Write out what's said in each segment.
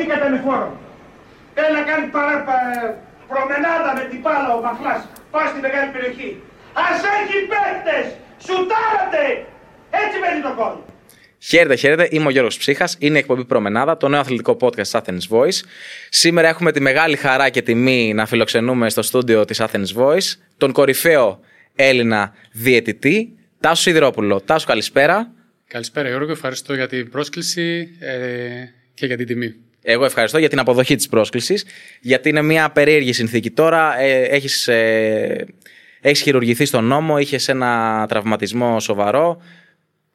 αποδοχή κατανεφόρων. Θέλει να κάνει παρά, προμενάδα με την πάλα ο Μαχλάς. Πάει στη μεγάλη περιοχή. Ας έχει παίκτες! Σουτάρατε! Έτσι μένει το κόλ. Χαίρετε, χαίρετε. Είμαι ο Γιώργος Ψύχας. Είναι η εκπομπή Προμενάδα, το νέο αθλητικό podcast Athens Voice. Σήμερα έχουμε τη μεγάλη χαρά και τιμή να φιλοξενούμε στο στούντιο της Athens Voice τον κορυφαίο Έλληνα διαιτητή, Τάσο Σιδηρόπουλο. Τάσο, καλησπέρα. Καλησπέρα Γιώργο, ευχαριστώ για την πρόσκληση ε, και για την τιμή. Εγώ ευχαριστώ για την αποδοχή της πρόσκλησης, γιατί είναι μια περίεργη συνθήκη. Τώρα ε, έχεις, ε, έχεις χειρουργηθεί στον νόμο, είχες ένα τραυματισμό σοβαρό.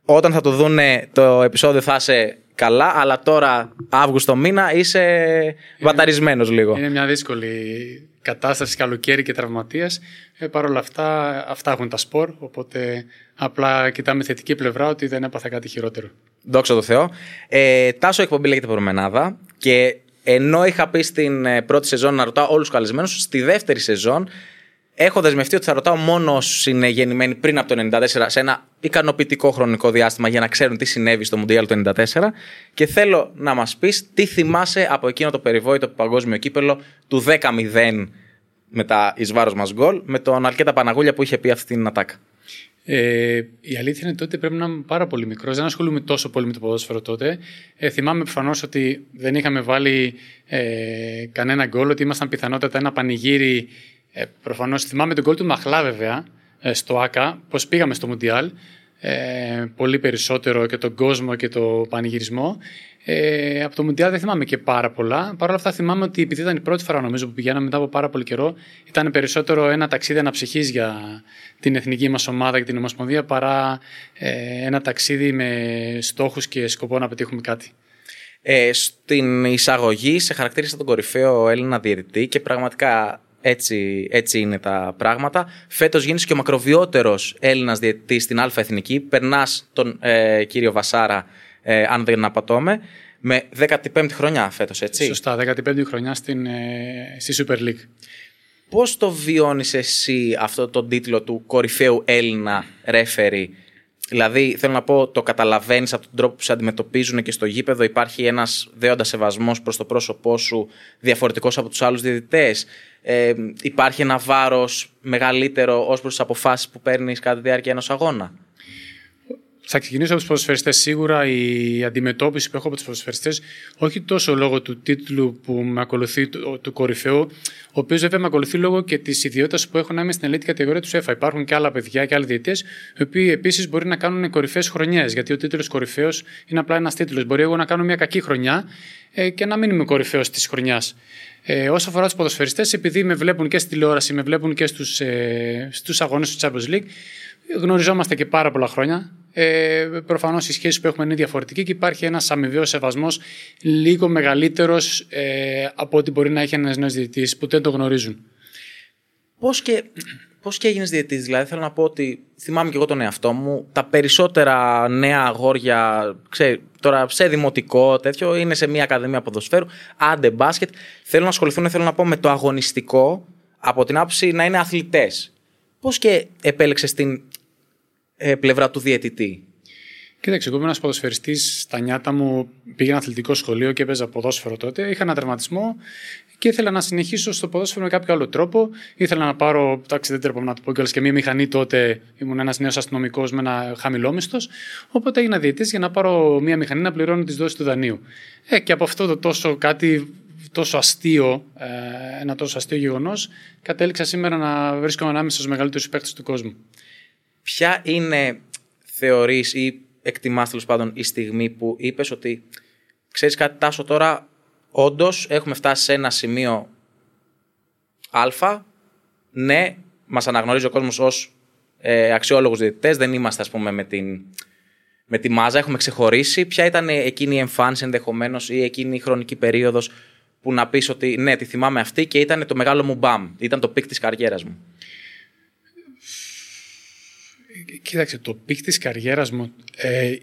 Όταν θα το δούνε το επεισόδιο θα είσαι καλά, αλλά τώρα Αύγουστο μήνα είσαι βαταρισμένος λίγο. Είναι μια δύσκολη κατάσταση καλοκαίρι και τραυματίας. Ε, Παρ' όλα αυτά, αυτά έχουν τα σπορ, οπότε απλά κοιτάμε θετική πλευρά ότι δεν έπαθα κάτι χειρότερο. Δόξα τω Θεώ. Ε, τάσο εκπομπή λέγεται Προμενάδα και ενώ είχα πει στην ε, πρώτη σεζόν να ρωτάω όλους τους καλεσμένους, στη δεύτερη σεζόν έχω δεσμευτεί ότι θα ρωτάω μόνο όσους είναι γεννημένοι πριν από το 1994 σε ένα ικανοποιητικό χρονικό διάστημα για να ξέρουν τι συνέβη στο Μουντιάλ του 1994 και θέλω να μας πεις τι θυμάσαι από εκείνο το περιβόητο παγκόσμιο κύπελο του 10-0 με τα εις βάρος μας γκολ με τον Αλκέτα Παναγούλια που είχε πει αυτή την ατάκα. Ε, η αλήθεια είναι ότι πρέπει να είμαι πάρα πολύ μικρός. Δεν ασχολούμαι τόσο πολύ με το ποδόσφαιρο τότε. Ε, θυμάμαι προφανώς ότι δεν είχαμε βάλει ε, κανένα γκολ, ότι ήμασταν πιθανότατα ένα πανηγύρι. Ε, προφανώς θυμάμαι τον γκολ του Μαχλά, βέβαια, ε, στο ΑΚΑ, πώς πήγαμε στο Μουντιάλ. Ε, πολύ περισσότερο και τον κόσμο και το πανηγυρισμό. Ε, από το Μουντιάλ δεν θυμάμαι και πάρα πολλά. Παρ' όλα αυτά θυμάμαι ότι επειδή ήταν η πρώτη φορά νομίζω που πηγαίναμε μετά από πάρα πολύ καιρό, ήταν περισσότερο ένα ταξίδι αναψυχής για την εθνική μας ομάδα και την Ομοσπονδία παρά ε, ένα ταξίδι με στόχους και σκοπό να πετύχουμε κάτι. Ε, στην εισαγωγή σε χαρακτήρισα τον κορυφαίο Έλληνα διαιτητή και πραγματικά έτσι, έτσι είναι τα πράγματα. Φέτος γίνεις και ο μακροβιότερος Έλληνας διαιτητής στην Α Εθνική. Περνάς τον ε, κύριο Βασάρα, ε, αν δεν απατώμε, με 15η χρονιά φέτος, έτσι. Σωστά, 15η χρονιά στην, ε, στη Super League. Πώς το βιώνεις εσύ αυτό τον τίτλο του κορυφαίου Έλληνα ρέφερη, Δηλαδή, θέλω να πω, το καταλαβαίνεις από τον τρόπο που σε αντιμετωπίζουν και στο γήπεδο. Υπάρχει ένας δέοντας σεβασμός προς το πρόσωπό σου, διαφορετικός από τους άλλους διαιτητές. Ε, υπάρχει ένα βάρος μεγαλύτερο ως προς τις αποφάσεις που παίρνεις κατά τη διάρκεια ενός αγώνα. Θα ξεκινήσω από τους ποδοσφαιριστές. Σίγουρα η αντιμετώπιση που έχω από τους ποδοσφαιριστές, όχι τόσο λόγω του τίτλου που με ακολουθεί του, του κορυφαίου, ο οποίος βέβαια με ακολουθεί λόγω και της ιδιότητας που έχω να είμαι στην ελίτ κατηγορία του ΣΕΦΑ. Υπάρχουν και άλλα παιδιά και άλλοι διαιτητές, οι οποίοι επίσης μπορεί να κάνουν κορυφαίες χρονιές. Γιατί ο τίτλος κορυφαίος είναι απλά ένας τίτλος. Μπορεί εγώ να κάνω μια κακή χρονιά ε, και να μην είμαι κορυφαίος της χρονιάς. Ε, όσο αφορά τους ποδοσφαιριστές, επειδή με βλέπουν και στη τηλεόραση, με βλέπουν και στους ε, στους αγώνες του Champions League, γνωριζόμαστε και πάρα πολλά χρόνια. Ε, Προφανώς η σχέση που έχουμε είναι διαφορετική και υπάρχει ένας αμοιβαίος σεβασμός λίγο μεγαλύτερος ε, από ό,τι μπορεί να έχει ένας νέος διαιτητής που δεν το γνωρίζουν. Πώς και, πώς και έγινες διαιτητής, Δηλαδή, θέλω να πω ότι θυμάμαι και εγώ τον εαυτό μου. Τα περισσότερα νέα αγόρια, ξέρει, τώρα σε δημοτικό τέτοιο, είναι σε μια ακαδημία ποδοσφαίρου, άντε μπάσκετ. Θέλουν να ασχοληθούν, θέλω να πω, με το αγωνιστικό από την άποψη να είναι αθλητές. Πώς και επέλεξες την ε, πλευρά του διαιτητή. Κοίταξε, εγώ ήμουν ένας ποδοσφαιριστής στα νιάτα μου. Πήγαινα αθλητικό σχολείο και έπαιζα ποδόσφαιρο τότε. Είχα ένα τερματισμό και ήθελα να συνεχίσω στο ποδόσφαιρο με κάποιο άλλο τρόπο. Ήθελα να πάρω, εντάξει, δεν τρέπω να το πω κιόλας και μία μηχανή τότε. Ήμουν ένας νέος αστυνομικός με ένα χαμηλό μισθός. Οπότε έγινα διαιτή για να πάρω μία μηχανή να πληρώνω τις δόσεις του δανείου. Ε, και από αυτό το τόσο κάτι τόσο αστείο, ε, ένα τόσο αστείο γεγονός, κατέληξα σήμερα να βρίσκομαι ανάμεσα στους μεγαλύτερους παίκτες του κόσμου. Ποια είναι, θεωρείς ή εκτιμάς τέλος πάντων η στιγμή που είπες ότι ξέρεις κάτι Τάσο τώρα όντως έχουμε φτάσει σε ένα σημείο α, ναι, μας αναγνωρίζει ο κόσμος ως ε, αξιόλογους διαιτητές, δεν είμαστε ας πούμε με την, με τη μάζα, έχουμε ξεχωρίσει. Ποια ήταν εκείνη η εμφάνιση ενδεχομένως ή εκείνη η χρονική περίοδος που να πεις ότι ναι, τη θυμάμαι αυτή και ήταν το μεγάλο μου μπαμ, ήταν το peak της καριέρας μου; Κοίταξε, το peak της καριέρας μου. Ε,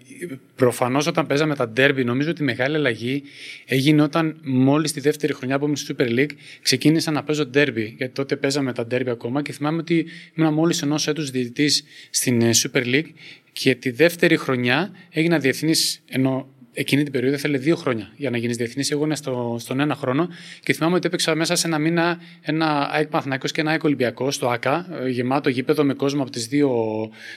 Προφανώς όταν παίζαμε τα ντέρμπι, νομίζω ότι η μεγάλη αλλαγή έγινε όταν μόλις τη δεύτερη χρονιά που ήμουν στη Super League ξεκίνησα να παίζω ντέρμπι. Γιατί τότε παίζαμε τα ντέρμπι ακόμα και θυμάμαι ότι ήμουν μόλις ενός έτους διαιτητής στην ε, Super League και τη δεύτερη χρονιά έγινα διεθνή. Ενώ εκείνη την περίοδο θέλει δύο χρόνια για να γίνεις διεθνή. Εγώ ήμουν στο, στον ένα χρόνο και θυμάμαι ότι έπαιξα μέσα σε ένα μήνα ένα ΑΕΚ Παναθηναϊκός και ένα ΑΕΚ Ολυμπιακό στο ΑΚΑ, ε, γεμάτο γήπεδο με κόσμο από τις δύο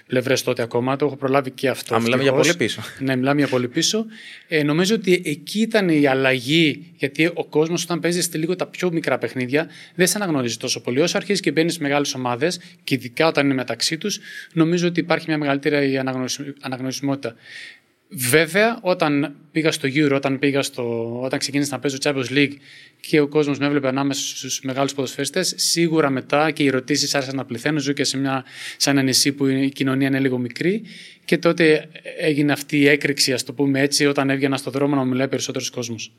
πλευρές τότε ακόμα. Το έχω προλάβει και αυτό. Α, μιλάμε για πολύ πίσω. Ναι, μιλάμε για πολύ πίσω. Ε, νομίζω ότι εκεί ήταν η αλλαγή, γιατί ο κόσμος όταν παίζεις στη λίγο τα πιο μικρά παιχνίδια δεν σε αναγνωρίζει τόσο πολύ. Όσο αρχίζεις και μπαίνεις σε μεγάλες ομάδες, και ειδικά όταν είναι μεταξύ τους, νομίζω ότι υπάρχει μια μεγαλύτερη αναγνωρισιμότητα. Βέβαια, όταν πήγα στο Euro, όταν, πήγα στο, όταν ξεκίνησα να παίζω Champions League και ο κόσμος με έβλεπε ανάμεσα στους μεγάλους ποδοσφαιριστές, σίγουρα μετά και οι ερωτήσεις άρχισαν να πληθαίνουν. Ζω και σε, μια, σε ένα νησί που η κοινωνία είναι λίγο μικρή. Και τότε έγινε αυτή η έκρηξη, ας το πούμε έτσι, όταν έβγαινα στον δρόμο να μιλάει περισσότερος κόσμος.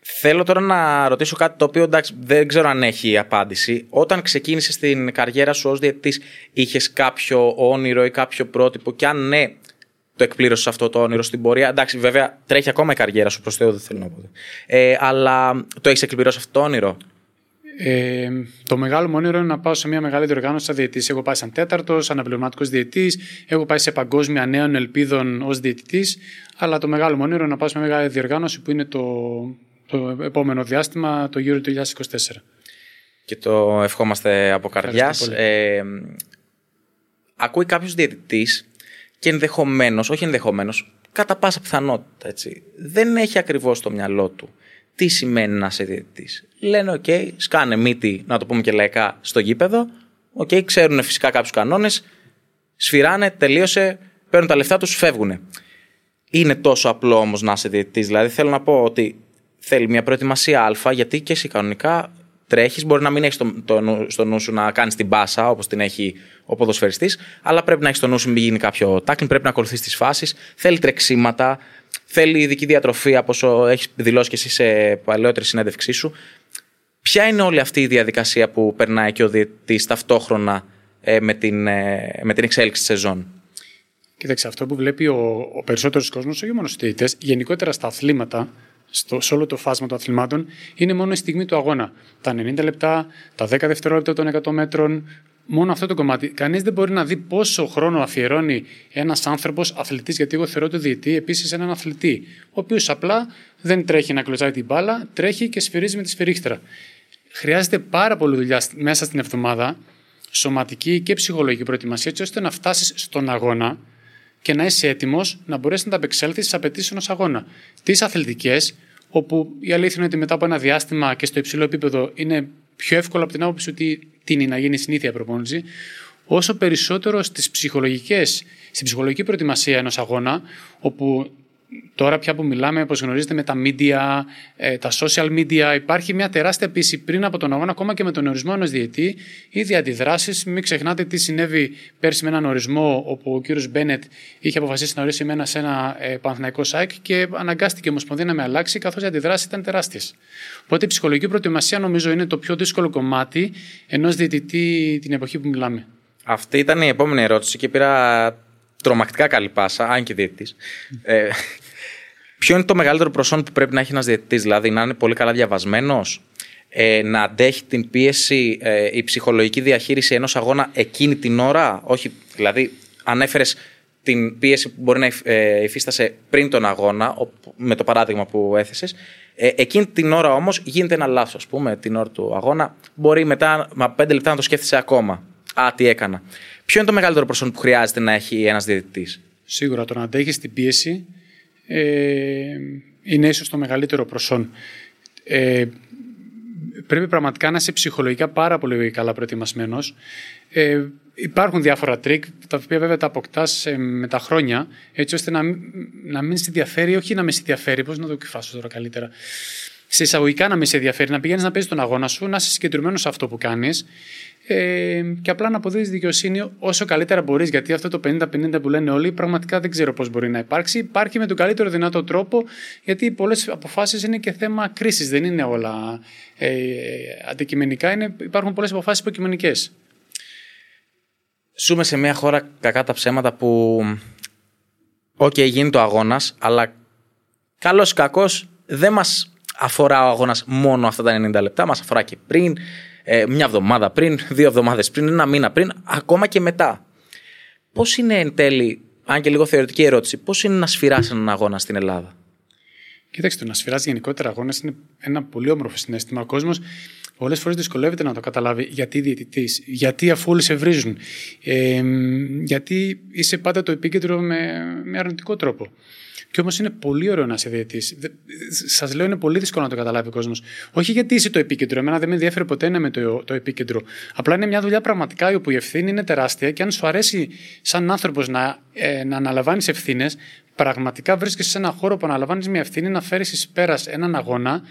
Θέλω τώρα να ρωτήσω κάτι το οποίο εντάξει, δεν ξέρω αν έχει απάντηση. Όταν ξεκίνησες την καριέρα σου ως διαιτητής, είχες κάποιο όνειρο ή κάποιο πρότυπο, και αν ναι, το εκπλήρωσες αυτό το όνειρο στην πορεία. Εντάξει, βέβαια τρέχει ακόμα η καριέρα σου προς Θεό, δεν θέλω να πω. Ε, αλλά το έχεις εκπληρώσει αυτό το όνειρο; Ε, το μεγάλο μου όνειρο είναι να πάω σε μια μεγάλη διοργάνωση σαν διαιτητή. Έχω πάει σαν τέταρτος, σαν αναπληρωματικός διαιτητή. Έχω πάει σε παγκόσμια νέων ελπίδων ως διαιτητής. Αλλά το μεγάλο μου όνειρο είναι να πάω σε μια μεγάλη διοργάνωση που είναι το, το επόμενο διάστημα, το Euro του 2024. Και το ευχόμαστε από καρδιάς. Ε, ακούει κάποιος διαιτητής και ενδεχομένως, όχι ενδεχομένως, κατά πάσα πιθανότητα, έτσι, δεν έχει ακριβώς στο μυαλό του τι σημαίνει να είσαι διαιτητής. Λένε, OK, okay, σκάνε μύτη, να το πούμε και λαϊκά, στο γήπεδο. OK, okay, ξέρουν φυσικά κάποιους κανόνες, σφυράνε, τελείωσε, παίρνουν τα λεφτά τους, φεύγουν. Είναι τόσο απλό όμως να είσαι διαιτητής. Δηλαδή, θέλω να πω ότι θέλει μια προετοιμασία Α, γιατί και εσύ κανονικά τρέχεις. Μπορεί να μην έχεις το, το, στο νου σου να κάνεις την πάσα όπως την έχει ο ποδοσφαιριστής, αλλά πρέπει να έχεις στο νου σου μην γίνει κάποιο τάκλιν, πρέπει να ακολουθείς τις φάσεις. Θέλει τρεξίματα, θέλει ειδική διατροφή, όπω έχεις δηλώσει και εσύ σε παλαιότερη συνέντευξή σου. Ποια είναι όλη αυτή η διαδικασία που περνάει και ο διαιτητής ταυτόχρονα ε, με, την, ε, με την εξέλιξη της σεζόν; Κοίταξε, αυτό που βλέπει ο, ο περισσότερος κόσμος, όχι μόνο στους διαιτητές, γενικότερα στα αθλήματα, στο, σε όλο το φάσμα των αθλημάτων είναι μόνο η στιγμή του αγώνα. Τα 90 λεπτά, τα 10 δευτερόλεπτα των 100 μέτρων, μόνο αυτό το κομμάτι. Κανείς δεν μπορεί να δει πόσο χρόνο αφιερώνει ένας άνθρωπος αθλητής, γιατί εγώ θεωρώ το διετή επίσης έναν αθλητή, ο οποίος απλά δεν τρέχει να κλωτσάει την μπάλα, τρέχει και σφυρίζει με τη σφυρίχτρα. Χρειάζεται πάρα πολύ δουλειά μέσα στην εβδομάδα, σωματική και ψυχολογική προετοιμασία, έτσι ώστε να φτάσεις στον αγώνα και να είσαι έτοιμος να μπορέσεις να τα απεξέλθει στις απαιτήσεις ενός αγώνα. Τις αθλητικές, όπου η αλήθεια είναι ότι μετά από ένα διάστημα και στο υψηλό επίπεδο είναι πιο εύκολο από την άποψη ότι τίνει να γίνει συνήθεια προπόνηση, όσο περισσότερο στις ψυχολογικές, στην ψυχολογική προετοιμασία ενός αγώνα, όπου Τώρα πια που μιλάμε, όπως γνωρίζετε, με τα media, ε, τα social media, υπάρχει μια τεράστια πίεση πριν από τον αγώνα, ακόμα και με τον ορισμό ενός διετή, ήδη αντιδράσεις. Μην ξεχνάτε τι συνέβη πέρσι με έναν ορισμό, όπου ο κύριος Μπένετ είχε αποφασίσει να ορίσει εμένα σε ένα ε, πανθναϊκό ΣΑΙΚ και αναγκάστηκε η Ομοσπονδία να με αλλάξει, καθώς οι αντιδράσεις ήταν τεράστιες. Οπότε η ψυχολογική προετοιμασία νομίζω είναι το πιο δύσκολο κομμάτι ενός διαιτητή την εποχή που μιλάμε. Αυτή ήταν η επόμενη ερώτηση και πήρα τρομακτικά καλή πάσα, αν και διαιτητής. Ε, ποιο είναι το μεγαλύτερο προσόν που πρέπει να έχει ένας διαιτητής, δηλαδή να είναι πολύ καλά διαβασμένος, ε, να αντέχει την πίεση, ε, η ψυχολογική διαχείριση ενός αγώνα εκείνη την ώρα; Όχι, δηλαδή, ανέφερε την πίεση που μπορεί να ε, υφίστασε πριν τον αγώνα, με το παράδειγμα που έθεσες. Ε, εκείνη την ώρα όμως γίνεται ένα λάθος, ας πούμε, την ώρα του αγώνα. Μπορεί μετά, με πέντε λεπτά, να το σκέφτεσαι ακόμα. Α, τι έκανα. Ποιο είναι το μεγαλύτερο προσόν που χρειάζεται να έχει ένας διαιτητής; Σίγουρα το να αντέχεις την πίεση ε, είναι ίσως το μεγαλύτερο προσόν. Ε, πρέπει πραγματικά να είσαι ψυχολογικά πάρα πολύ καλά προετοιμασμένος. Ε, υπάρχουν διάφορα τρικ, τα οποία βέβαια τα αποκτάς ε, με τα χρόνια, έτσι ώστε να, να μην σε ενδιαφέρει, όχι να μη σε ενδιαφέρει, πώς να το εκφράσω τώρα καλύτερα. Σε εισαγωγικά να μη σε ενδιαφέρει, να πηγαίνεις να παίζεις τον αγώνα σου, να είσαι συγκεντρωμένος σε αυτό που κάνεις ε, και απλά να αποδίδεις δικαιοσύνη όσο καλύτερα μπορείς. Γιατί αυτό το 50-50 που λένε όλοι, πραγματικά δεν ξέρω πώς μπορεί να υπάρξει. Υπάρχει με τον καλύτερο δυνατό τρόπο, γιατί πολλές αποφάσεις είναι και θέμα κρίσης. Δεν είναι όλα ε, αντικειμενικά. Είναι, υπάρχουν πολλές αποφάσεις υποκειμενικές. Ζούμε σε μια χώρα κακά τα ψέματα που. OK, okay, γίνεται ο αγώνας, αλλά καλός ή κακός δεν μας αφορά ο αγώνας μόνο αυτά τα 90 λεπτά, μας αφορά και πριν, ε, μια εβδομάδα πριν, δύο εβδομάδες πριν, ένα μήνα πριν, ακόμα και μετά. Πώς είναι εν τέλει, αν και λίγο θεωρητική ερώτηση, πώς είναι να σφυράς έναν αγώνα στην Ελλάδα; Κοίταξε, το να σφυράζει γενικότερα αγώνα είναι ένα πολύ όμορφο συνέστημα. Ο κόσμος πολλές φορές δυσκολεύεται να το καταλάβει γιατί διαιτητή, γιατί αφού όλοι σε βρίζουν, ε, γιατί είσαι πάντα το επίκεντρο με, με αρνητικό τρόπο. Και όμως είναι πολύ ωραίο να είσαι διαιτής. Σας λέω, είναι πολύ δύσκολο να το καταλάβει ο κόσμος. Όχι γιατί είσαι το επίκεντρο. Εμένα δεν με ενδιαφέρει ποτέ να είμαι το, το επίκεντρο. Απλά είναι μια δουλειά πραγματικά όπου η ευθύνη είναι τεράστια και αν σου αρέσει σαν άνθρωπος να, ε, να αναλαμβάνεις ευθύνες, πραγματικά βρίσκεσαι σε έναν χώρο που αναλαμβάνεις μια ευθύνη να φέρεις εις πέρας έναν αγώνα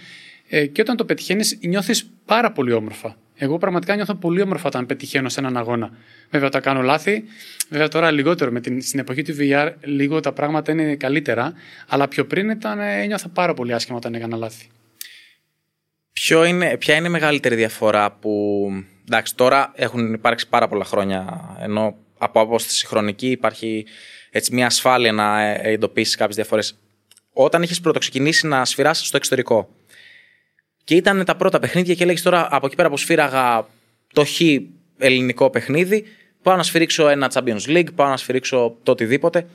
ε, και όταν το πετυχαίνεις, νιώθεις πάρα πολύ όμορφα. Εγώ πραγματικά νιώθω πολύ όμορφα όταν πετυχαίνω σε έναν αγώνα. Βέβαια, τα κάνω λάθη. Βέβαια, τώρα λιγότερο. Με την, στην εποχή του VR, λίγο τα πράγματα είναι καλύτερα. Αλλά πιο πριν ήταν, ε, ένιωθα πάρα πολύ άσχημα όταν έκανα λάθη. Ποιο είναι, ποια είναι η μεγαλύτερη διαφορά που. Εντάξει, τώρα έχουν υπάρξει πάρα πολλά χρόνια. Ενώ από απόσταση χρονική υπάρχει έτσι, μια ασφάλεια να ε, εντοπίσεις κάποιες διαφορές. Όταν είχες πρωτοξεκινήσει να σφυράσει στο εξωτερικό, και ήταν τα πρώτα παιχνίδια και έλεγε τώρα από εκεί πέρα που σφύραγα το χ ελληνικό παιχνίδι, πάω να σφυρίξω ένα Champions League, πάω να σφυρίξω το οτιδήποτε.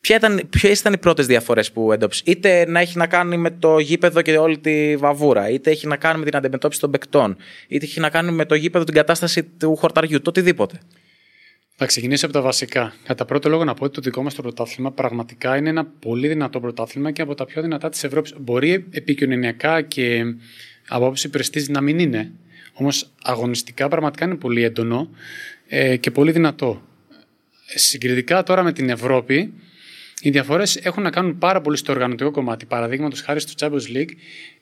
Ποιε ήταν, ποιες ήταν οι πρώτες διαφορές που έντοψες, είτε να έχει να κάνει με το γήπεδο και όλη τη βαβούρα, είτε έχει να κάνει με την αντιμετώπιση των παικτών, είτε έχει να κάνει με το γήπεδο, την κατάσταση του χορταριού, το οτιδήποτε. Θα ξεκινήσω από τα βασικά. Κατά πρώτο λόγο, να πω ότι το δικό μας το πρωτάθλημα πραγματικά είναι ένα πολύ δυνατό πρωτάθλημα και από τα πιο δυνατά της Ευρώπης. Μπορεί επικοινωνιακά και από άποψη πρεστή να μην είναι. Όμως αγωνιστικά πραγματικά είναι πολύ έντονο ε, και πολύ δυνατό. Συγκριτικά τώρα με την Ευρώπη, οι διαφορές έχουν να κάνουν πάρα πολύ στο οργανωτικό κομμάτι. Παραδείγματος χάρη στο Champions League, ε,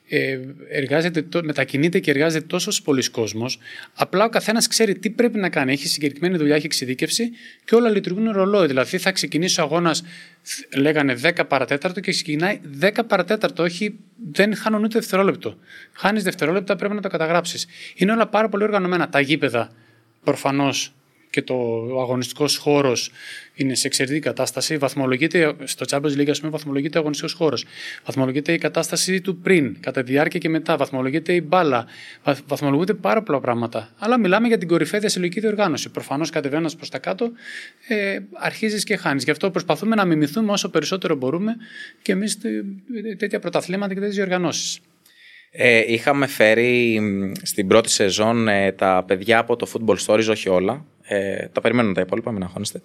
εργάζεται, μετακινείται και εργάζεται τόσο πολλοί κόσμος. Απλά ο καθένας ξέρει τι πρέπει να κάνει. Έχει συγκεκριμένη δουλειά, έχει εξειδίκευση και όλα λειτουργούν ρολόι. Δηλαδή θα ξεκινήσει ο αγώνας, λέγανε 10 παρατέταρτο και ξεκινάει 10 παρατέταρτο. Όχι, δεν χάνουν ούτε δευτερόλεπτο. Χάνεις δευτερόλεπτα, πρέπει να το καταγράψεις. Είναι όλα πάρα πολύ οργανωμένα. Τα γήπεδα προφανώς και το αγωνιστικός χώρος είναι σε εξαιρετική κατάσταση. Βαθμολογείται στο Champions League, ας πούμε, βαθμολογείται ο αγωνιστικός χώρος. Βαθμολογείται η κατάσταση του πριν, κατά τη διάρκεια και μετά. Βαθμολογείται η μπάλα. Βαθμολογούνται πάρα πολλά πράγματα. Αλλά μιλάμε για την κορυφαία διασυλλογική διοργάνωση. Προφανώς κατεβαίνοντας προς τα κάτω, ε, αρχίζεις και χάνεις. Γι' αυτό προσπαθούμε να μιμηθούμε όσο περισσότερο μπορούμε και εμείς τέτοια πρωταθλήματα και τέτοιες διοργανώσεις. Ε, είχαμε φέρει στην πρώτη σεζόν ε, τα παιδιά από το Football Stories, όχι όλα. Ε, τα περιμένουν τα υπόλοιπα, μην αγχώνεστε.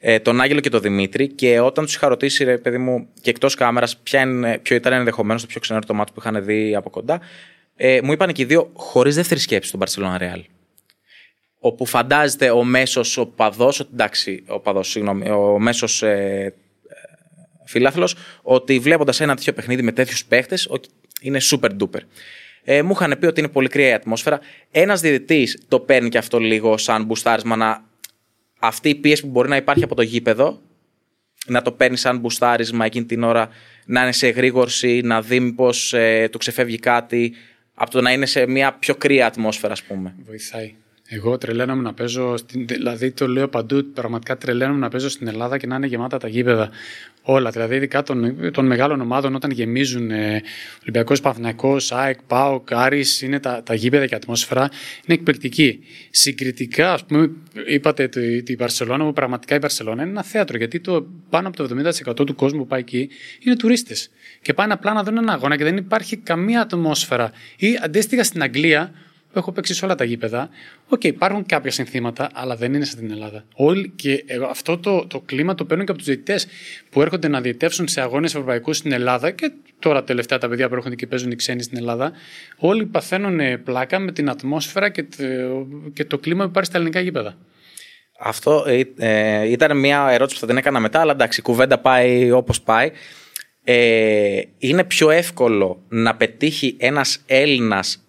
Ε, τον Άγγελο και τον Δημήτρη. Και όταν τους είχα ρωτήσει, ρε παιδί μου, και εκτός κάμερας, ποιο ήταν ενδεχομένως το πιο ξενέρο το μάτι που είχαν δει από κοντά, ε, μου είπαν και οι δύο χωρίς δεύτερη σκέψη τον Barcelona Real. Όπου φαντάζεται ο μέσος οπαδό, εντάξει, ο, παδός, συγγνώμη, ο μέσος ε, ε, φιλάθλος, ότι βλέποντας ένα τέτοιο παιχνίδι με τέτοιους παίχτες, είναι super duper. Ε, μου είχαν πει ότι είναι πολύ κρύα η ατμόσφαιρα. Ένας διαιτητής το παίρνει και αυτό λίγο σαν μπουστάρισμα να. Αυτή η πίεση που μπορεί να υπάρχει από το γήπεδο, να το παίρνει σαν μπουστάρισμα εκείνη την ώρα, να είναι σε εγρήγορση, να δει μήπως ε, του ξεφεύγει κάτι, από το να είναι σε μια πιο κρύα ατμόσφαιρα, ας πούμε. Βοηθάει. Εγώ τρελαίνομαι να παίζω, στην, δηλαδή το λέω παντού, πραγματικά τρελαίνομαι να παίζω στην Ελλάδα και να είναι γεμάτα τα γήπεδα. Όλα, δηλαδή ειδικά των, των μεγάλων ομάδων όταν γεμίζουν ε, Ολυμπιακός Παθηναϊκός, ΑΕΚ, ΠΑΟΚ, Άρης, είναι τα, τα γήπεδα και η ατμόσφαιρα, είναι εκπληκτική. Συγκριτικά, ας πούμε, είπατε την Βαρσελόνα, που πραγματικά η Βαρσελόνα είναι ένα θέατρο, γιατί το, πάνω από το 70% του κόσμου που πάει εκεί είναι τουρίστες. Και πάνε απλά να δουν ένα αγώνα και δεν υπάρχει καμία ατμόσφαιρα. Ή αντίστοιχα στην Αγγλία, έχω παίξει σε όλα τα γήπεδα. OK, okay, υπάρχουν κάποια συνθήματα, αλλά δεν είναι στην Ελλάδα. Όλοι, και αυτό το, το κλίμα το παίρνουν και από τους διαιτητές που έρχονται να διαιτεύσουν σε αγώνες ευρωπαϊκούς στην Ελλάδα και τώρα τελευταία τα παιδιά που έρχονται και παίζουν οι ξένοι στην Ελλάδα. Όλοι παθαίνουν ε, πλάκα με την ατμόσφαιρα και το, και το κλίμα που υπάρχει στα ελληνικά γήπεδα. Αυτό ε, ε, ήταν μια ερώτηση που θα την έκανα μετά, αλλά εντάξει, η κουβέντα πάει όπως πάει. Ε, είναι πιο εύκολο να πετύχει ένας Έλληνας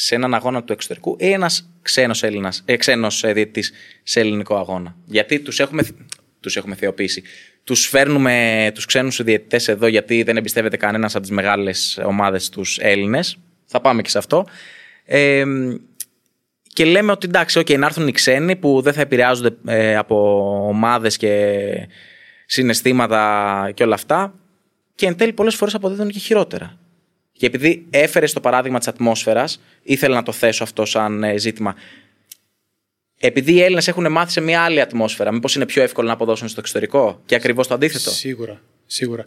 σε έναν αγώνα του εξωτερικού ή ένας ξένος Έλληνας, ε, ξένος ε, διαιτητής σε ελληνικό αγώνα. Γιατί τους έχουμε, τους έχουμε θεοποιήσει. Τους φέρνουμε τους ξένους διαιτητές εδώ γιατί δεν εμπιστεύεται κανένας από τις μεγάλες ομάδες τους Έλληνες. Θα πάμε και σε αυτό. Ε, και λέμε ότι εντάξει, okay, να έρθουν οι ξένοι που δεν θα επηρεάζονται ε, από ομάδες και συναισθήματα και όλα αυτά. Και εν τέλει πολλές φορές αποδίδουν και χειρότερα. Και επειδή έφερε το παράδειγμα της ατμόσφαιρας, ήθελα να το θέσω αυτό σαν ε, ζήτημα. Επειδή οι Έλληνες έχουν μάθει σε μια άλλη ατμόσφαιρα, μήπως είναι πιο εύκολο να αποδώσουν στο εξωτερικό; Και ακριβώς το αντίθετο. Σίγουρα. Σίγουρα.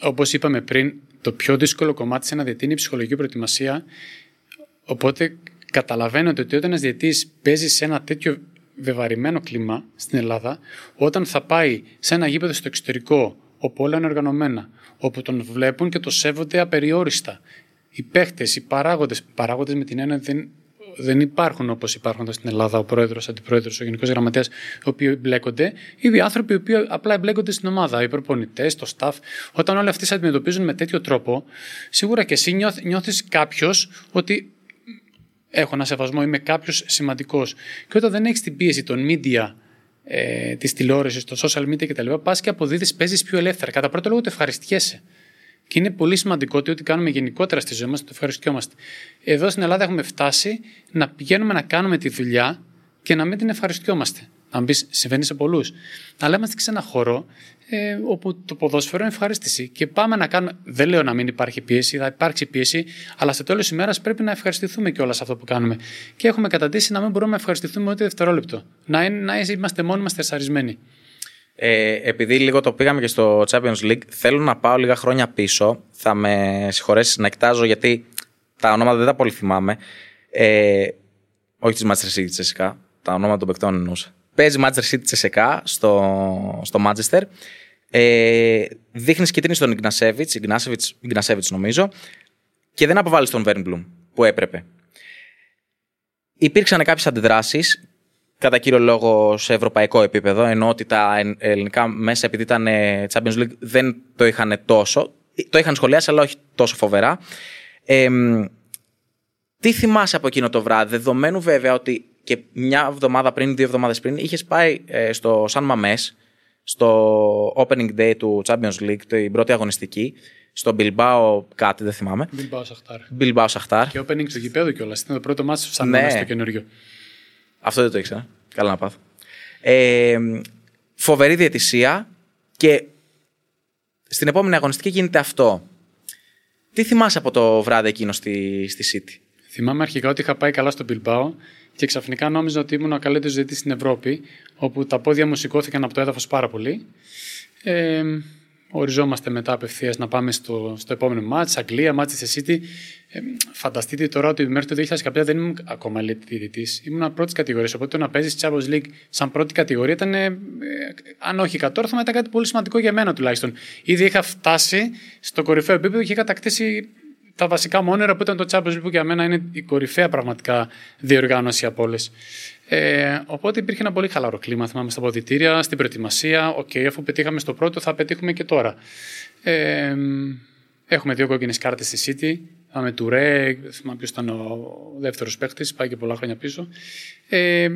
Όπως είπαμε πριν, το πιο δύσκολο κομμάτι σε ένα διαιτή είναι η ψυχολογική προετοιμασία. Οπότε καταλαβαίνετε ότι όταν ένας διαιτή παίζει σε ένα τέτοιο βεβαρημένο κλίμα στην Ελλάδα, όταν θα πάει σε ένα γήπεδο στο εξωτερικό, όπου όλα είναι οργανωμένα, όπου τον βλέπουν και το σέβονται απεριόριστα. Οι παίχτες, οι παράγοντες, παράγοντες με την έννοια δεν, δεν υπάρχουν όπως υπάρχουν εδώ στην Ελλάδα, ο πρόεδρος, ο αντιπρόεδρος, ο γενικός γραμματέας, οι οποίοι εμπλέκονται, ή οι άνθρωποι οι οποίοι απλά εμπλέκονται στην ομάδα, οι προπονητές, το staff. Όταν όλοι αυτοί σε αντιμετωπίζουν με τέτοιο τρόπο, σίγουρα και εσύ νιώθεις κάποιος ότι έχω ένα σεβασμό, είμαι κάποιος σημαντικός. Και όταν δεν έχεις την πίεση των media, ε, της τηλεόρασης, των social media κτλ., πας και αποδίδεις, παίζεις πιο ελεύθερα. Κατά πρώτο λόγο, το ευχαριστιέσαι. Και είναι πολύ σημαντικό ότι ό,τι κάνουμε γενικότερα στη ζωή μας, το ευχαριστιόμαστε. Εδώ στην Ελλάδα έχουμε φτάσει να πηγαίνουμε να κάνουμε τη δουλειά και να μην την ευχαριστιόμαστε. Αν πει, συμβαίνεις σε πολλούς. Αλλά είμαστε σε ένα χώρο ε, όπου το ποδόσφαιρο είναι ευχαρίστηση. Και πάμε να κάνουμε. Δεν λέω να μην υπάρχει πίεση, θα υπάρξει πίεση, αλλά στο τέλος της ημέρας πρέπει να ευχαριστηθούμε κιόλας αυτό που κάνουμε. Και έχουμε καταντήσει να μην μπορούμε να ευχαριστηθούμε ούτε δευτερόλεπτο. Να, είναι, να είμαστε μόνοι μας θεσσαρισμένοι. Ε, επειδή λίγο το πήγαμε και στο Champions League, θέλω να πάω λίγα χρόνια πίσω. Θα με συγχωρέσεις να εκτάζω γιατί τα ονόματα δεν τα πολύ θυμάμαι. Ε, όχι τη Manchester City τη τα ονόματα των παικτών εννοούσα. Παίζει Manchester City Τσεσεκά στο, στο Manchester. Ε, δείχνεις κίτρινη στον Ιγνασέβιτ, Ιγνασέβιτ νομίζω, και δεν αποβάλλεις τον Βέρνμπλουμ που έπρεπε. Υπήρξαν κάποιες αντιδράσεις, κατά κύριο λόγο σε ευρωπαϊκό επίπεδο, ενώ ότι τα ελληνικά μέσα, επειδή ήταν ε, Champions League, δεν το είχαν τόσο. Το είχαν σχολιάσει, αλλά όχι τόσο φοβερά. Ε, τι θυμάσαι από εκείνο το βράδυ, δεδομένου βέβαια ότι και μια εβδομάδα πριν, δύο εβδομάδες πριν, είχες πάει ε, στο Σαν Μαμέ, στο opening day του Champions League, την πρώτη αγωνιστική, στο Bilbao κάτι, δεν θυμάμαι. Bilbao Σαχτάρ. Bilbao Σαχτάρ. Και opening στο γηπέδο κιόλας. Ήταν το πρώτο μάτι στο Σαν ναι. στο καινούριο. Αυτό δεν το ήξερα. Καλά να πάθω. Ε, φοβερή διαιτησία και στην επόμενη αγωνιστική γίνεται αυτό. Τι θυμάσαι από το βράδυ εκείνο στη, στη City; Θυμάμαι αρχικά ότι είχα πάει καλά στο Bilbao και ξαφνικά νόμιζα ότι ήμουν ο καλύτερος ζητή στην Ευρώπη, όπου τα πόδια μου σηκώθηκαν από το έδαφος πάρα πολύ. Ε, οριζόμαστε μετά απευθείας να πάμε στο, στο επόμενο μάτς, Αγγλία, Manchester City. Ε, φανταστείτε τώρα ότι μέχρι το 2015 δεν ήμουν ακόμα διαιτητής. Ήμουν πρώτης κατηγορίας. Οπότε το να παίζεις Champions League σαν πρώτη κατηγορία ήταν, ε, αν όχι κατόρθωμα, ήταν κάτι πολύ σημαντικό για μένα τουλάχιστον. Ήδη είχα φτάσει στο κορυφαίο επίπεδο και είχα κατακτήσει τα βασικά μου όνειρα που ήταν το Champions League που για μένα είναι η κορυφαία πραγματικά διοργάνωση από όλες. Ε, οπότε υπήρχε ένα πολύ χαλαρό κλίμα, θυμάμαι, στα αποδυτήρια, στην προετοιμασία. OK, okay, αφού πετύχαμε στο πρώτο, θα πετύχουμε και τώρα. Ε, έχουμε δύο κόκκινες κάρτες στη City. Γιάγια Τουρέ, θυμάμαι ποιος ήταν ο δεύτερος παίκτης, πάει και πολλά χρόνια πίσω. Ε,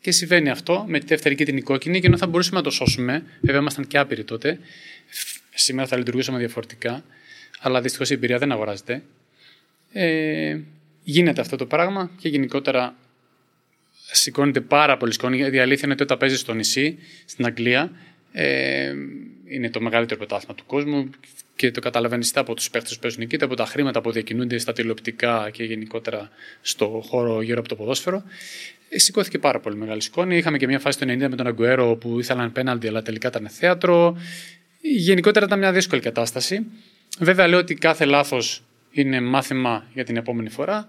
και συμβαίνει αυτό με τη δεύτερη και την κόκκινη, και ενώ θα μπορούσαμε να το σώσουμε, βέβαια ήμασταν και άπειροι τότε. Σήμερα θα λειτουργούσαμε διαφορετικά αλλά δυστυχώς η εμπειρία δεν αγοράζεται. Ε, γίνεται αυτό το πράγμα και γενικότερα σηκώνεται πάρα πολύ σκόνη. Γιατί η αλήθεια είναι ότι όταν παίζεις στο νησί, στην Αγγλία, ε, είναι το μεγαλύτερο πρωτάθλημα του κόσμου και το καταλαβαίνεις από τους παίχτες που παίζουν εκεί, από τα χρήματα που διακινούνται στα τηλεοπτικά και γενικότερα στο χώρο γύρω από το ποδόσφαιρο. Ε, σηκώθηκε πάρα πολύ μεγάλη σκόνη. Είχαμε και μια φάση το 90 με τον Αγκουέρο που ήθελαν πέναλτι, αλλά τελικά ήταν θέατρο. Γενικότερα ήταν μια δύσκολη κατάσταση. Βέβαια λέω ότι κάθε λάθος είναι μάθημα για την επόμενη φορά,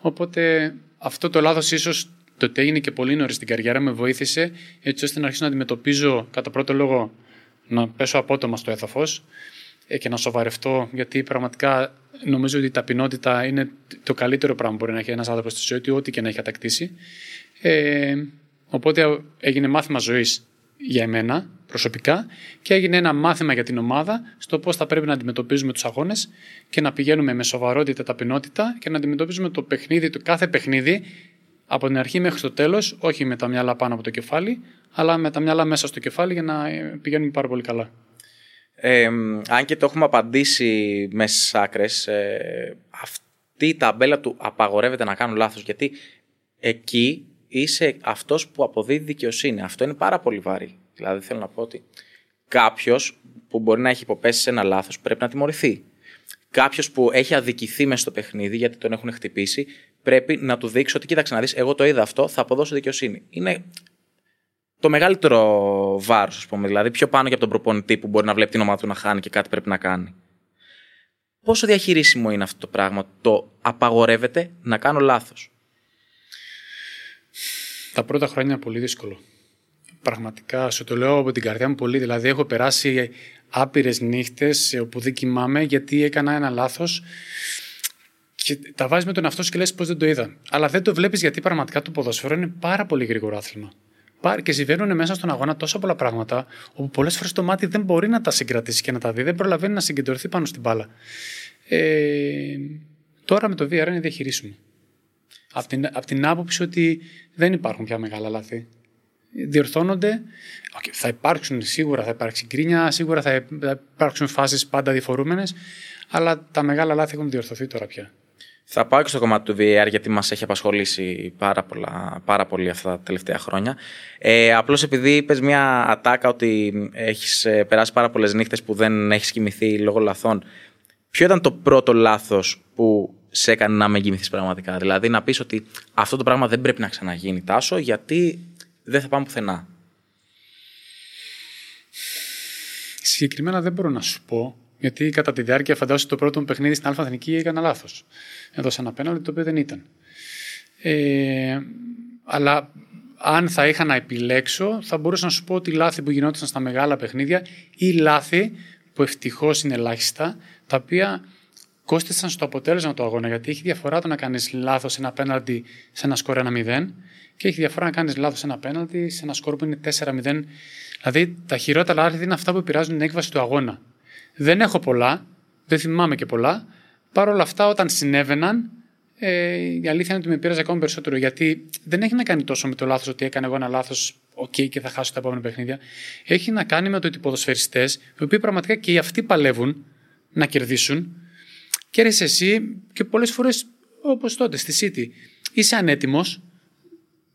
οπότε αυτό το λάθος ίσως το ότι έγινε και πολύ νωρίς στην καριέρα με βοήθησε έτσι ώστε να αρχίσω να αντιμετωπίζω κατά πρώτο λόγο να πέσω απότομα στο έδαφος ε, και να σοβαρευτώ γιατί πραγματικά νομίζω ότι η ταπεινότητα είναι το καλύτερο πράγμα που μπορεί να έχει ένας άνθρωπος στη ζωή του ό,τι και να έχει κατακτήσει. Ε, οπότε έγινε μάθημα ζωής για εμένα προσωπικά και έγινε ένα μάθημα για την ομάδα στο πώς θα πρέπει να αντιμετωπίζουμε τους αγώνες και να πηγαίνουμε με σοβαρότητα, ταπεινότητα και να αντιμετωπίζουμε το παιχνίδι, το κάθε παιχνίδι από την αρχή μέχρι το τέλος, όχι με τα μυαλά πάνω από το κεφάλι, αλλά με τα μυαλά μέσα στο κεφάλι για να ε, πηγαίνουμε πάρα πολύ καλά. Ε, αν και το έχουμε απαντήσει με στι άκρε, ε, αυτή η ταμπέλα του απαγορεύεται να κάνουν λάθος. Γιατί εκεί είσαι αυτός που αποδίδει δικαιοσύνη. Αυτό είναι πάρα πολύ βαρύ. Δηλαδή θέλω να πω ότι κάποιος που μπορεί να έχει υποπέσει σε ένα λάθος πρέπει να τιμωρηθεί. Κάποιος που έχει αδικηθεί μέσα στο παιχνίδι γιατί τον έχουν χτυπήσει, πρέπει να του δείξει ότι κοίταξε να δεις, εγώ το είδα αυτό, θα αποδώσω δικαιοσύνη. Είναι το μεγαλύτερο βάρος, ας πούμε. Δηλαδή, πιο πάνω και από τον προπονητή που μπορεί να βλέπει την ομάδα του να χάνει και κάτι πρέπει να κάνει. Πόσο διαχειρίσιμο είναι αυτό το πράγμα, το απαγορεύεται να κάνω λάθος; Τα πρώτα χρόνια είναι πολύ δύσκολο. Πραγματικά σου το λέω από την καρδιά μου πολύ. Δηλαδή, έχω περάσει άπειρες νύχτες όπου δεν κοιμάμαι γιατί έκανα ένα λάθος και τα βάζεις με τον εαυτό σου και λες πώς δεν το είδα. Αλλά δεν το βλέπεις γιατί πραγματικά το ποδόσφαιρο είναι πάρα πολύ γρήγορο άθλημα. Και συμβαίνουν μέσα στον αγώνα τόσα πολλά πράγματα, όπου πολλές φορές το μάτι δεν μπορεί να τα συγκρατήσει και να τα δει, δεν προλαβαίνει να συγκεντρωθεί πάνω στην μπάλα. Ε, τώρα με το VR είναι διαχειρίσιμο. Από την, από την άποψη ότι δεν υπάρχουν πια μεγάλα λάθη. Διορθώνονται. Okay, θα υπάρξουν σίγουρα, θα υπάρξει γκρίνια, σίγουρα θα υπάρξουν φάσεις πάντα διαφορούμενε, αλλά τα μεγάλα λάθη έχουν διορθωθεί τώρα πια. Θα πάω και στο κομμάτι του VR γιατί μας έχει απασχολήσει πάρα, πολλά, πάρα πολύ αυτά τα τελευταία χρόνια. Ε, απλώς επειδή είπες μια ατάκα ότι έχεις ε, περάσει πάρα πολλές νύχτες που δεν έχεις κοιμηθεί λόγω λαθών. Ποιο ήταν το πρώτο λάθος που σε έκανε να με κοιμηθείς πραγματικά. Δηλαδή να πεις ότι αυτό το πράγμα δεν πρέπει να ξαναγίνει τάσο γιατί δεν θα πάμε πουθενά. Συγκεκριμένα δεν μπορώ να σου πω γιατί κατά τη διάρκεια φαντάζομαι το πρώτο μου παιχνίδι στην Αλφα Εθνική έκανα λάθος. Έδωσα ένα πέναλτι το οποίο δεν ήταν. Ε, αλλά αν θα είχα να επιλέξω, θα μπορούσα να σου πω ότι λάθη που γινόταν στα μεγάλα παιχνίδια ή λάθη που ευτυχώς είναι ελάχιστα, τα οποία κόστησαν στο αποτέλεσμα του αγώνα. Γιατί έχει διαφορά το να κάνεις λάθος ένα πέναλτι σε ένα σκορ 1-0 και έχει διαφορά να κάνεις λάθος ένα πέναλτι σε ένα σκορ που είναι 4-0. Δηλαδή τα χειρότερα λάθη είναι αυτά που επηρεάζουν την έκβαση του αγώνα. Δεν έχω πολλά, δεν θυμάμαι και πολλά. Παρ' όλα αυτά, όταν συνέβαιναν, ε, η αλήθεια είναι ότι με πήραζε ακόμη περισσότερο. Γιατί δεν έχει να κάνει τόσο με το λάθος ότι έκανα εγώ ένα λάθος, OK, και θα χάσω τα επόμενα παιχνίδια. Έχει να κάνει με το ότι οι ποδοσφαιριστές, οι οποίοι πραγματικά και οι αυτοί παλεύουν να κερδίσουν, κέρδισε εσύ και πολλές φορές, όπως τότε στη City, είσαι ανέτοιμος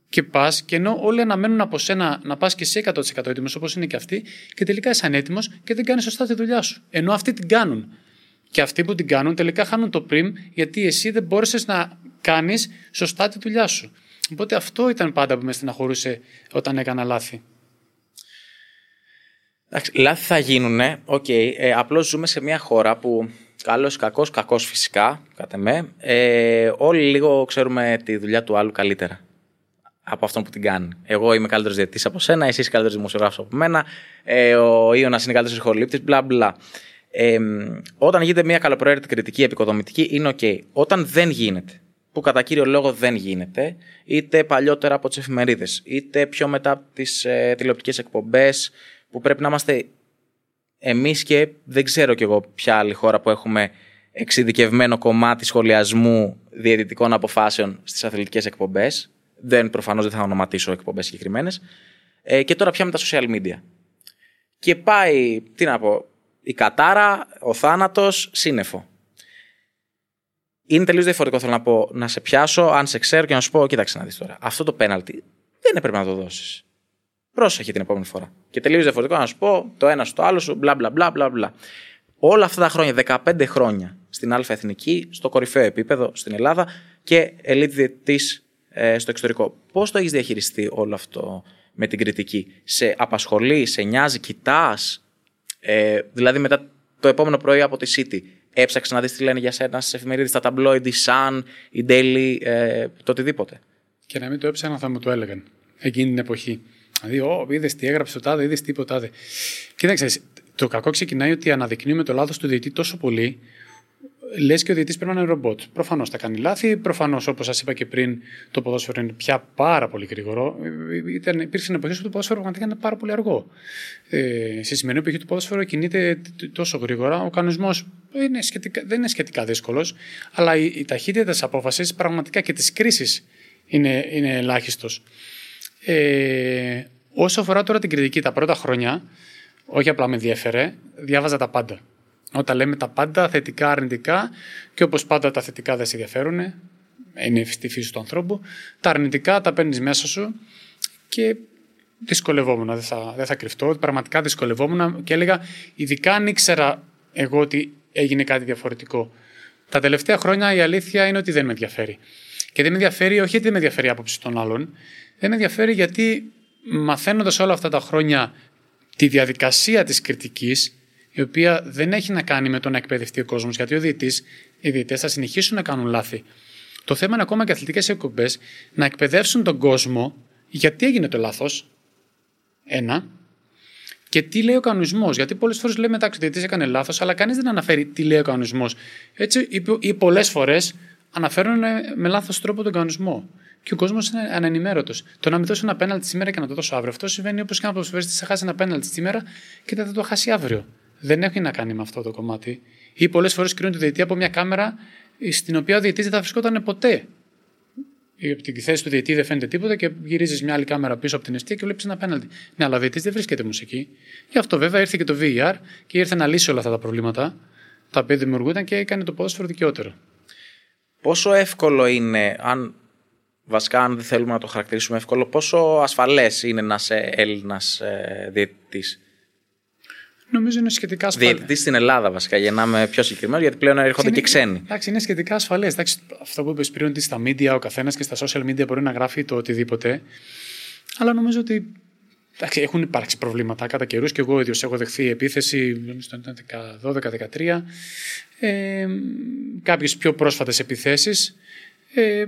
και πας, και ενώ όλοι αναμένουν από σένα να πας και εσύ 100% έτοιμος, όπως είναι και αυτοί, και τελικά είσαι ανέτοιμος και δεν κάνεις σωστά τη δουλειά σου. Ενώ αυτοί την κάνουν. Και αυτοί που την κάνουν τελικά χάνουν το πριμ, γιατί εσύ δεν μπόρεσες να κάνεις σωστά τη δουλειά σου. Οπότε αυτό ήταν πάντα που με στεναχωρούσε όταν έκανα λάθη. Εντάξει, λάθη θα γίνουν, OK. Okay. Ε, απλώς ζούμε σε μια χώρα που καλός, κακός, κακός φυσικά, κατά με, ε, όλοι λίγο ξέρουμε τη δουλειά του άλλου καλύτερα από αυτόν που την κάνει. Εγώ είμαι καλύτερος διαιτητής από σένα, εσύ είσαι καλύτερος δημοσιογράφος από μένα, ε, ο Ιωνα είναι καλύτερος ηχολήπτης, μπλα μπλα. Ε, όταν γίνεται μια καλοπροαίρετη κριτική επικοδομητική, είναι OK. Όταν δεν γίνεται, που κατά κύριο λόγο δεν γίνεται, είτε παλιότερα από τις εφημερίδες, είτε πιο μετά από τις ε, τηλεοπτικές εκπομπές, που πρέπει να είμαστε εμείς και δεν ξέρω κι εγώ ποια άλλη χώρα που έχουμε εξειδικευμένο κομμάτι σχολιασμού διαιτητικών αποφάσεων στις αθλητικές εκπομπές. Δεν προφανώς δεν θα ονοματίσω εκπομπές συγκεκριμένες. Ε, και τώρα πια με τα social media. Και πάει, τι να πω, η κατάρα, ο θάνατος, σύννεφο. Είναι τελείως διαφορετικό. Θέλω να πω να σε πιάσω, αν σε ξέρω και να σου πω: Κοίταξε να δεις τώρα. Αυτό το πέναλτι δεν έπρεπε να το δώσεις. Πρόσεχε την επόμενη φορά. Και τελείως διαφορετικό να σου πω το ένα στο άλλο σου, μπλα μπλα μπλα μπλα. μπλα. Όλα αυτά τα χρόνια, 15 χρόνια στην Α Εθνική, στο κορυφαίο επίπεδο στην Ελλάδα και elite ε, στο εξωτερικό. Πώς το έχεις διαχειριστεί όλο αυτό με την κριτική, Σε απασχολεί, σε νοιάζει, κοιτάς; Ε, δηλαδή, μετά το επόμενο πρωί από τη City, έψαξες να δεις τι λένε για σένα στις εφημερίδες, τα tabloid, η Sun, η Daily, ε, το οτιδήποτε. Και να μην το έψανα, θα μου το έλεγαν εκείνη την εποχή. Δηλαδή, Ω, είδες τι έγραψε το τάδε, είδες τι είπε τάδε. Κοίταξε, το κακό ξεκινάει ότι αναδεικνύουμε το λάθος του διαιτή τόσο πολύ λες και ο διαιτητής πρέπει να είναι ρομπότ. Προφανώς θα κάνει λάθη. Προφανώς, όπως σας είπα και πριν, το ποδόσφαιρο είναι πια πάρα πολύ γρήγορο. Ήταν, υπήρξε εποχή που το ποδόσφαιρο πραγματικά είναι πάρα πολύ αργό. Ε, σε σημερινή εποχή το ποδόσφαιρο κινείται τόσο γρήγορα. Ο κανονισμός δεν είναι σχετικά δύσκολος, αλλά η, η ταχύτητα της απόφασης πραγματικά και της κρίσης είναι, είναι ελάχιστος. Ε, όσο αφορά τώρα την κριτική τα πρώτα χρόνια, όχι απλά με διέφερε, διάβαζα τα πάντα. Όταν λέμε τα πάντα θετικά, αρνητικά και όπως πάντα τα θετικά δεν σε ενδιαφέρουν, είναι στη φύση του ανθρώπου, τα αρνητικά τα παίρνεις μέσα σου και δυσκολευόμουν, δεν θα, δεν θα κρυφτώ, πραγματικά δυσκολευόμουν και έλεγα ειδικά αν ήξερα εγώ ότι έγινε κάτι διαφορετικό. Τα τελευταία χρόνια η αλήθεια είναι ότι δεν με ενδιαφέρει. Και δεν με ενδιαφέρει, όχι γιατί δεν με ενδιαφέρει η άποψη των άλλων, δεν με ενδιαφέρει γιατί μαθαίνοντας όλα αυτά τα χρόνια τη διαδικασία της κριτικής, η οποία δεν έχει να κάνει με το να εκπαιδευτεί ο κόσμος, γιατί ο διαιτή, οι διαιτέ θα συνεχίσουν να κάνουν λάθη. Το θέμα είναι ακόμα και αθλητικές εκπομπές να εκπαιδεύσουν τον κόσμο γιατί έγινε το λάθος. Ένα. Και τι λέει ο κανονισμός. Γιατί πολλές φορές λέμε εντάξει, ο διαιτή έκανε λάθος, αλλά κανείς δεν αναφέρει τι λέει ο κανονισμός. Έτσι, ή πολλές φορές αναφέρουν με λάθος τρόπο τον κανονισμό. Και ο κόσμος είναι ανενημέρωτος. Το να μην δώσω ένα πέναλτι σήμερα και να το δώσω αύριο. Αυτό συμβαίνει όπως και ένα ποδοσφαιριστή θα χάσει ένα πέναλτι σήμερα και δεν θα το χάσει αύριο. Δεν έχει να κάνει με αυτό το κομμάτι. Ή πολλές φορές κρίνουν τη διαιτή από μια κάμερα στην οποία ο διαιτή δεν θα βρισκόταν ποτέ. Ή από την θέση του διαιτή δεν φαίνεται τίποτα και γυρίζεις μια άλλη κάμερα πίσω από την αιστεία και βλέπεις ένα πέναλτι. Ναι, αλλά ο διαιτή δεν βρίσκεται μουσική. Γι' αυτό βέβαια ήρθε και το VR και ήρθε να λύσει όλα αυτά τα προβλήματα τα οποία δημιουργούνταν και έκανε το ποδόσφαιρο δικαιότερο. Πόσο εύκολο είναι, αν βασικά αν δεν θέλουμε να το χαρακτηρίσουμε εύκολο, πόσο ασφαλές είναι να είσαι Έλληνας ε, διαιτητής; Νομίζω είναι σχετικά ασφαλές. Διαιτητής στην Ελλάδα, βασικά, για να είμαι πιο συγκεκριμένος, γιατί πλέον έρχονται και ξένοι. Εντάξει, είναι σχετικά ασφαλές. Αυτό που είπες πριν, ότι στα media ο καθένας και στα social media μπορεί να γράφει το οτιδήποτε. Αλλά νομίζω ότι εντάξει, έχουν υπάρξει προβλήματα κατά καιρούς και εγώ ίδιος έχω δεχθεί επίθεση, νομίζω το 12-13. Ε, Κάποιες πιο πρόσφατες επιθέσεις. Ε,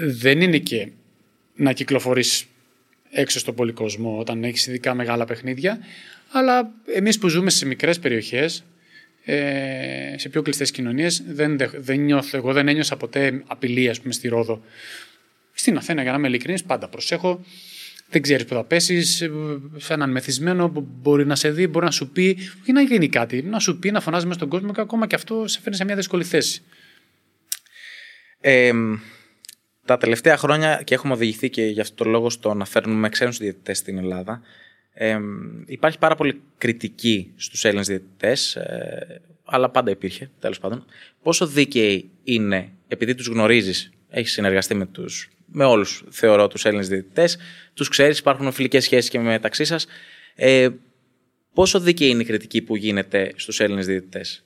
δεν είναι και να κυκλοφορείς έξω στον πολυκοσμό όταν έχεις ειδικά μεγάλα παιχνίδια, αλλά εμείς που ζούμε σε μικρές περιοχές, ε, σε πιο κλειστές κοινωνίες, δεν, δεν νιώθω, εγώ δεν ένιωσα ποτέ απειλή, ας πούμε, στη Ρόδο. Στην Αθήνα, για να είμαι ειλικρινής, πάντα προσέχω. Δεν ξέρεις που θα πέσεις, σε έναν μεθυσμένο που μπορεί να σε δει, μπορεί να σου πει, ή να γίνει κάτι, να σου πει, να φωνάζει μέσα στον κόσμο και ακόμα και αυτό σε φέρνει σε μια δύσκολη θέση. Ε, τα τελευταία χρόνια και έχουμε οδηγηθεί και γι' αυτό το λόγο στο να φέρνουμε ξένους διαιτητές στην Ελλάδα. Ε, υπάρχει πάρα πολύ κριτική στους Έλληνες διαιτητές, ε, αλλά πάντα υπήρχε, τέλος πάντων. Πόσο δίκαιοι είναι, επειδή τους γνωρίζεις, έχεις συνεργαστεί με, τους, με όλους, θεωρώ, τους Έλληνες διαιτητές, τους ξέρεις, υπάρχουν φιλικές σχέσεις και μεταξύ σας. Ε, πόσο δίκαιη είναι η κριτική που γίνεται στους Έλληνες διαιτητές;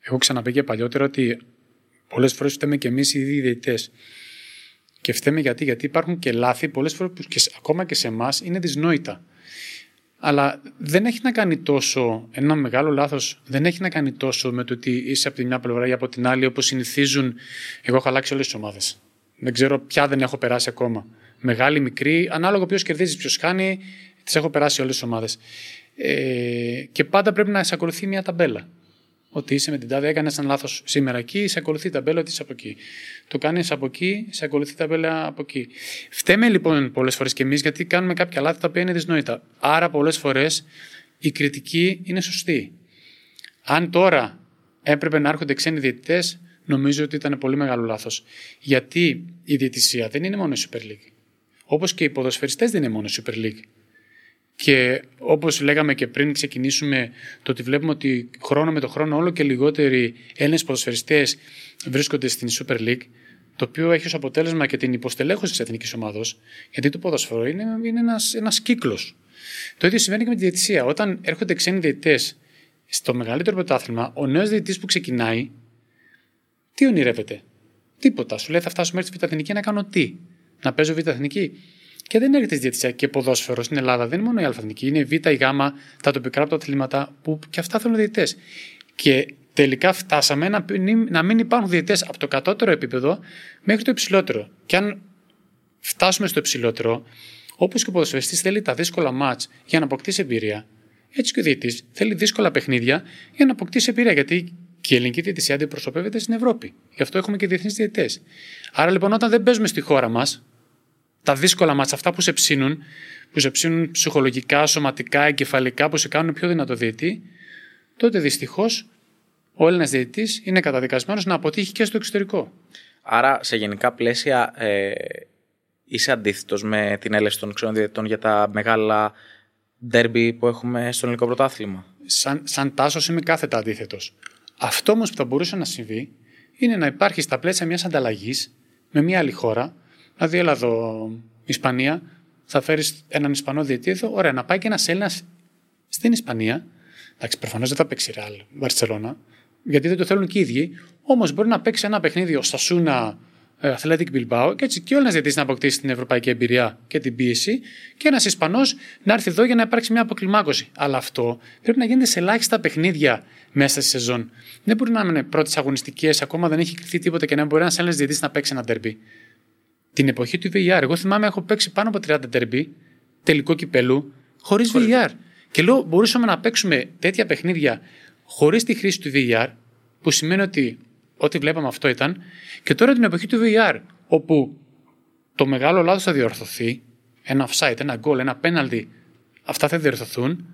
Έχω ξαναπεί και παλιότερα ότι Πολλές φορές φταίμε και εμείς οι ίδιοι διαιτητές. Και φταίμε γιατί, γιατί υπάρχουν και λάθη πολλές φορές που και, ακόμα και σε εμάς είναι δυσνόητα. Αλλά δεν έχει να κάνει τόσο, ένα μεγάλο λάθος δεν έχει να κάνει τόσο με το ότι είσαι από τη μια πλευρά ή από την άλλη, όπως συνηθίζουν. Εγώ έχω αλλάξει όλες τις ομάδες. Δεν ξέρω ποια δεν έχω περάσει ακόμα. Μεγάλη, μικρή, ανάλογα ποιος κερδίζεις, ποιος χάνει, τις έχω περάσει όλες τις ομάδες. Ε, και πάντα πρέπει να εισακολουθεί μια ταμπέλα ότι είσαι με την τάδε, έκανες ένα λάθος σήμερα εκεί, σε ακολουθεί τα μπέλα ότι είσαι από εκεί. Το κάνεις από εκεί, σε ακολουθεί τα μπέλα από εκεί. Φταίμε λοιπόν πολλές φορές και εμείς γιατί κάνουμε κάποια λάθη τα οποία είναι δυσνόητα. Άρα πολλές φορές η κριτική είναι σωστή. Αν τώρα έπρεπε να έρχονται ξένοι διαιτητές, νομίζω ότι ήταν πολύ μεγάλο λάθος. Γιατί η διαιτησία δεν είναι μόνο η Super League. Όπως και οι ποδοσφαιριστές δεν είναι μόνο η Super League. Και όπως λέγαμε και πριν ξεκινήσουμε το ότι βλέπουμε ότι χρόνο με το χρόνο όλο και λιγότεροι Έλληνες ποδοσφαιριστές βρίσκονται στην Super League, το οποίο έχει ως αποτέλεσμα και την υποστελέχωση της εθνικής ομάδος, γιατί το ποδοσφαιρό είναι, είναι ένας, ένας κύκλος. Το ίδιο συμβαίνει και με τη διαιτησία. Όταν έρχονται ξένοι διαιτητές στο μεγαλύτερο πρωτάθλημα, ο νέος διαιτητής που ξεκινάει, τι ονειρεύεται; Τίποτα. Σου λέει θα φτάσω μέχρι τη Β' να κάνω τι; Να παίζω Β' Και δεν έρχεται στη διαιτησία και ποδόσφαιρο στην Ελλάδα. Δεν είναι μόνο η αλφαθνική, είναι η Β, η Γ, τα τοπικά πρωταθλήματα που και αυτά θέλουν διαιτητές. Και τελικά φτάσαμε να, να μην υπάρχουν διαιτητές από το κατώτερο επίπεδο μέχρι το υψηλότερο. Και αν φτάσουμε στο υψηλότερο, όπως και ο ποδοσφαιριστής θέλει τα δύσκολα μάτς για να αποκτήσει εμπειρία, έτσι και ο διαιτητής θέλει δύσκολα παιχνίδια για να αποκτήσει εμπειρία. Γιατί και η ελληνική διαιτησία αντιπροσωπεύεται στην Ευρώπη. Γι' αυτό έχουμε και διεθνείς διαιτητές. Άρα λοιπόν, όταν δεν παίζουμε στη χώρα μας, τα δύσκολα μάτσα, αυτά που σε ψήνουν, που σε ψήνουν ψυχολογικά, σωματικά, εγκεφαλικά, που σε κάνουν πιο δυνατό διαιτή, τότε δυστυχώς ο Έλληνας διαιτή είναι καταδικασμένος να αποτύχει και στο εξωτερικό. Άρα, σε γενικά πλαίσια, ε, είσαι αντίθετος με την έλευση των ξένων διαιτητών για τα μεγάλα ντέρμπι που έχουμε στο ελληνικό πρωτάθλημα; Σαν, σαν τάσος είμαι κάθετα αντίθετος. Αυτό όμως που θα μπορούσε να συμβεί είναι να υπάρχει στα πλαίσια μιας ανταλλαγής με μια άλλη χώρα Δηλαδή, έλα εδώ, Ισπανία, θα φέρεις έναν Ισπανό διαιτή εδώ. Ωραία, να πάει και ένας Έλληνας στην Ισπανία. Εντάξει, προφανώς δεν θα παίξει Ρεάλ Βαρσελόνα, γιατί δεν το θέλουν και οι ίδιοι. Όμως μπορεί να παίξει ένα παιχνίδι ο Σασούνα ε, Athletic Bilbao και έτσι και ο Έλληνα διαιτητή να αποκτήσει την ευρωπαϊκή εμπειρία και την πίεση και ένας Ισπανός να έρθει εδώ για να υπάρξει μια αποκλιμάκωση. Αλλά αυτό πρέπει να γίνεται σε ελάχιστα παιχνίδια μέσα στη σεζόν. Δεν μπορεί να είναι πρώτες αγωνιστικές, ακόμα δεν έχει κρυφτεί τίποτα και να μπορεί ένας Έλληνας διαιτητής να παίξει ένα τερμπι. Την εποχή του VAR, εγώ θυμάμαι έχω παίξει πάνω από 30 τερμπι τελικό κυπέλου χωρίς VAR. Και λέω, μπορούσαμε να παίξουμε τέτοια παιχνίδια χωρίς τη χρήση του VAR, που σημαίνει ότι ό,τι βλέπαμε αυτό ήταν, και τώρα την εποχή του VR, όπου το μεγάλο λάθος θα διορθωθεί, ένα offside, ένα goal, ένα penalty, αυτά θα διορθωθούν,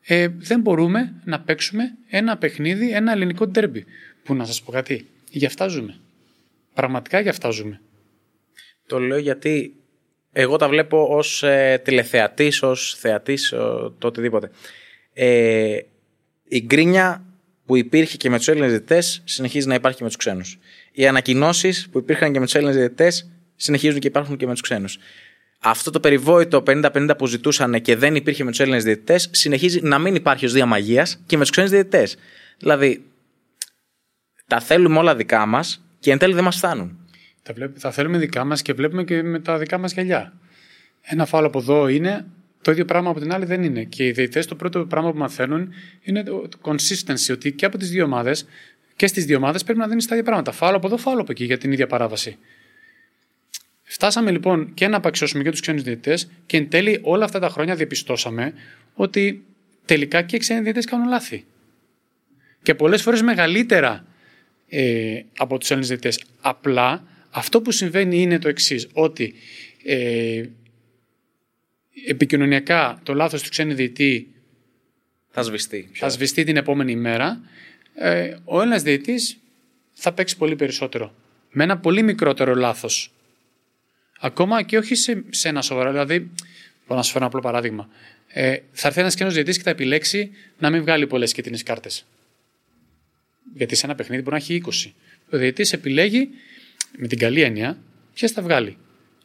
ε, δεν μπορούμε να παίξουμε ένα παιχνίδι, ένα ελληνικό ντέρμπι. Που να σας πω κάτι, γι' αυτά ζούμε. Πραγματικά γι' αυτά ζούμε. Το λέω γιατί εγώ τα βλέπω ως ε, τηλεθεατής, ως θεατής, το οτιδήποτε. Ε, η γκρίνια που υπήρχε και με τους Έλληνες διαιτητές συνεχίζει να υπάρχει και με τους ξένους. Οι ανακοινώσεις που υπήρχαν και με τους Έλληνες διαιτητές συνεχίζουν και υπάρχουν και με τους ξένους. Αυτό το περιβόητο 50-50 που ζητούσαν και δεν υπήρχε με τους Έλληνες διαιτητές συνεχίζει να μην υπάρχει ως διαμαγεία και με τους ξένους διαιτητές. Δηλαδή, τα θέλουμε όλα δικά μας και εν τέλει δεν μας φτάνουν. Τα, τα θέλουμε δικά μας και βλέπουμε και με τα δικά μας γυαλιά. Ένα φάλο από εδώ είναι το ίδιο πράγμα από την άλλη δεν είναι. Και οι διαιτητές το πρώτο πράγμα που μαθαίνουν είναι το consistency, ότι και από τις δύο ομάδες και στις δύο ομάδες πρέπει να δίνεις τα ίδια πράγματα. Φάλο από εδώ, φάλο από εκεί για την ίδια παράβαση. Φτάσαμε λοιπόν και να απαξιώσουμε και τους ξένους διαιτητές και εν τέλει όλα αυτά τα χρόνια διαπιστώσαμε ότι τελικά και οι ξένοι διαιτητές κάνουν λάθη. Και πολλές φορές μεγαλύτερα ε, από τους Έλληνες διαιτητές. Απλά αυτό που συμβαίνει είναι το εξής, ότι ε, επικοινωνιακά το λάθος του ξένου διαιτή θα σβηστεί. Θα σβηστεί την επόμενη μέρα. Ε, ο Έλληνας διαιτής θα παίξει πολύ περισσότερο. Με ένα πολύ μικρότερο λάθος. Ακόμα και όχι σε, σε ένα σοβαρό. Δηλαδή, μπορώ να σου φέρω ένα απλό παράδειγμα. Ε, θα έρθει ένας ξένος διαιτή και θα επιλέξει να μην βγάλει πολλές κίτρινες κάρτες. Γιατί σε ένα παιχνίδι μπορεί να έχει 20. Ο διαιτή επιλέγει με την καλή έννοια ποιες θα βγάλει.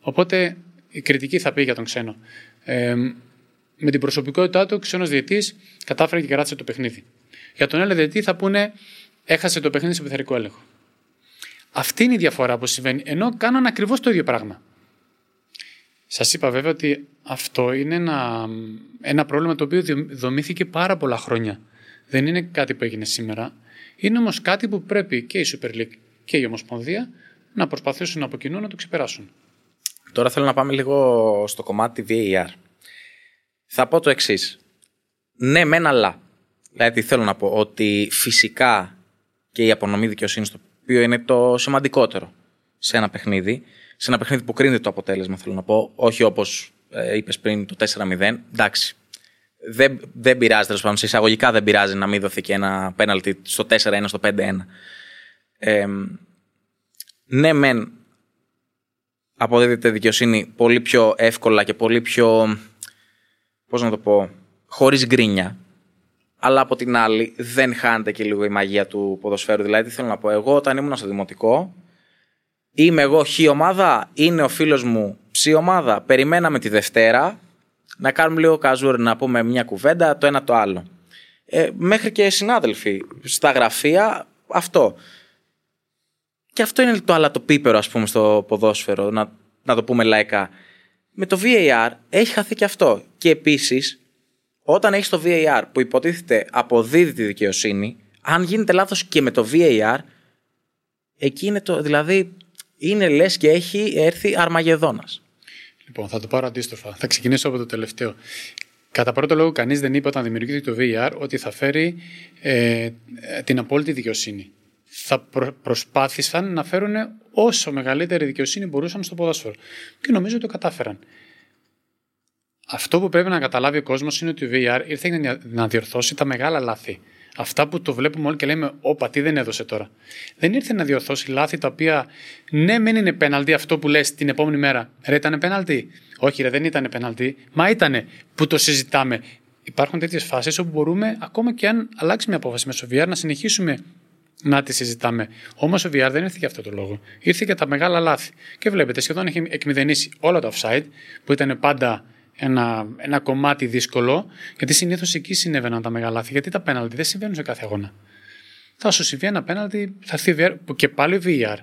Οπότε η κριτική θα πει για τον ξένο. Ε, με την προσωπικότητά του, ο ξένο διαιτή κατάφερε και κράτησε το παιχνίδι. Για τον Έλληνα διαιτή θα πούνε έχασε το παιχνίδι σε πειθαρικό έλεγχο. Αυτή είναι η διαφορά που συμβαίνει. Ενώ κάναν ακριβώς το ίδιο πράγμα. Σας είπα βέβαια ότι αυτό είναι ένα, ένα πρόβλημα το οποίο δομήθηκε πάρα πολλά χρόνια. Δεν είναι κάτι που έγινε σήμερα. Είναι όμως κάτι που πρέπει και η Super League και η Ομοσπονδία να προσπαθήσουν από κοινού να το ξεπεράσουν. Τώρα θέλω να πάμε λίγο στο κομμάτι VAR. Θα πω το εξής. Ναι, μεν αλλά. Δηλαδή θέλω να πω ότι φυσικά και η απονομή δικαιοσύνης, το οποίο είναι το σημαντικότερο σε ένα παιχνίδι, σε ένα παιχνίδι που κρίνεται το αποτέλεσμα, θέλω να πω, όχι όπως ε, είπες πριν το 4-0. Εντάξει. Δεν, δεν πειράζει τέλος πάντων. Σε εισαγωγικά δεν πειράζει να μην δοθεί και ένα πέναλτι στο 4-1, στο 5-1. Ε, ναι, μεν αποδίδεται δικαιοσύνη πολύ πιο εύκολα και πολύ πιο, πώς να το πω, χωρίς γκρίνια. Αλλά από την άλλη δεν χάνεται και λίγο η μαγεία του ποδοσφαίρου. Δηλαδή, τι θέλω να πω, εγώ όταν ήμουν στο δημοτικό, είμαι εγώ χ ομάδα, είναι ο φίλος μου ψ ομάδα, περιμέναμε τη Δευτέρα να κάνουμε λίγο καζούρ, να πούμε μια κουβέντα, το ένα το άλλο. Ε, μέχρι και συνάδελφοι στα γραφεία, αυτό. Και αυτό είναι το αλατοπίπερο, ας πούμε, στο ποδόσφαιρο, να, να το πούμε λαϊκά. Με το VAR έχει χαθεί και αυτό. Και επίσης, όταν έχεις το VAR που υποτίθεται αποδίδει τη δικαιοσύνη, αν γίνεται λάθος και με το VAR, εκεί είναι το. Δηλαδή, είναι λες και έχει έρθει Αρμαγεδόνας. Λοιπόν, θα το πάρω αντίστροφα. Θα ξεκινήσω από το τελευταίο. Κατά πρώτο λόγο, κανείς δεν είπε όταν δημιουργήθηκε το VAR ότι θα φέρει ε, την απόλυτη δικαιοσύνη θα προσπάθησαν να φέρουν όσο μεγαλύτερη δικαιοσύνη μπορούσαν στο ποδόσφαιρο. Και νομίζω ότι το κατάφεραν. Αυτό που πρέπει να καταλάβει ο κόσμος είναι ότι ο VR ήρθε να διορθώσει τα μεγάλα λάθη. Αυτά που το βλέπουμε όλοι και λέμε, Όπα, τι δεν έδωσε τώρα. Δεν ήρθε να διορθώσει λάθη τα οποία, ναι, μεν είναι πέναλτι αυτό που λες την επόμενη μέρα. Ρε, ήταν πέναλτι. Όχι, ρε, δεν ήταν πέναλτι. Μα ήταν που το συζητάμε. Υπάρχουν τέτοιες φάσεις όπου μπορούμε, ακόμα και αν αλλάξει μια απόφαση μέσω VR, να συνεχίσουμε να τη συζητάμε. Όμως ο VR δεν ήρθε για αυτό το λόγο. Ήρθε για τα μεγάλα λάθη. Και βλέπετε, σχεδόν έχει εκμηδενήσει όλα τα offside, που ήταν πάντα ένα, ένα κομμάτι δύσκολο, γιατί συνήθως εκεί συνέβαιναν τα μεγάλα λάθη. Γιατί τα πέναλτι δεν συμβαίνουν σε κάθε αγώνα. Θα σου συμβεί ένα πέναλτι, θα έρθει VR, και πάλι VR.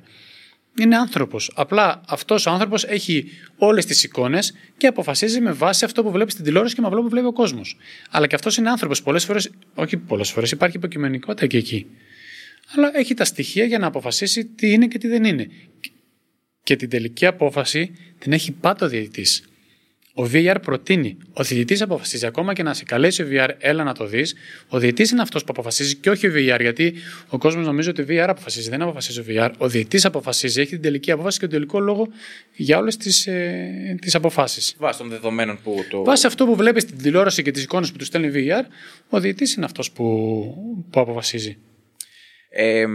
είναι άνθρωπος. Απλά αυτός ο άνθρωπος έχει όλες τις εικόνες και αποφασίζει με βάση αυτό που βλέπει στην τηλεόραση και με αυτό που βλέπει ο κόσμος. Αλλά και αυτός είναι άνθρωπος. Πολλές φορές, όχι πολλές φορές, υπάρχει υποκειμενικότητα και εκεί. Αλλά έχει τα στοιχεία για να αποφασίσει τι είναι και τι δεν είναι. Και την τελική απόφαση την έχει πάντα ο διαιτητής. Ο VR προτείνει. Ο διαιτητή αποφασίζει. Ακόμα και να σε καλέσει ο VR, έλα να το δεις. Ο διαιτητής είναι αυτός που αποφασίζει και όχι ο VR. Γιατί ο κόσμος νομίζει ότι ο VR αποφασίζει. Δεν αποφασίζει ο VR. Ο διαιτητής αποφασίζει. Έχει την τελική απόφαση και τον τελικό λόγο για όλες τις ε, τις αποφάσεις. Βάσει των δεδομένων που το. Βάσει αυτό που βλέπεις στην τηλεόραση και τις εικόνες που του στέλνει VR, ο διαιτητής είναι αυτός που, που αποφασίζει. Ε,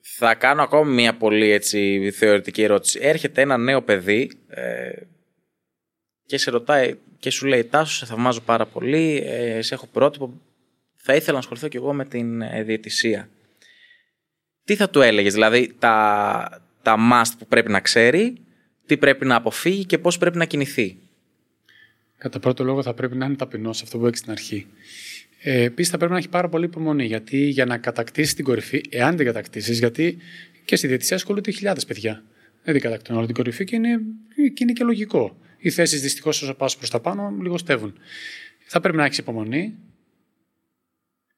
θα κάνω ακόμη μια πολύ έτσι, θεωρητική ερώτηση. Έρχεται ένα νέο παιδί ε, και σε ρωτάει και σου λέει Τάσο, σε θαυμάζω πάρα πολύ, ε, σε έχω πρότυπο, θα ήθελα να ασχοληθώ κι εγώ με την ε, διαιτησία. Τι θα του έλεγες, δηλαδή τα, τα must που πρέπει να ξέρει, τι πρέπει να αποφύγει και πώς πρέπει να κινηθεί; Κατά πρώτο λόγο θα πρέπει να είναι ταπεινός αυτό που έχει στην αρχή. Ε, Επίσης θα πρέπει να έχει πάρα πολύ υπομονή γιατί για να κατακτήσει την κορυφή, εάν την κατακτήσεις, γιατί και στη διαιτησία ασχολούνται χιλιάδες παιδιά. Δεν την κατακτούν όλη την κορυφή και είναι, και είναι και λογικό. Οι θέσεις δυστυχώς όσο πας προς τα πάνω λιγοστεύουν. Θα πρέπει να έχεις υπομονή,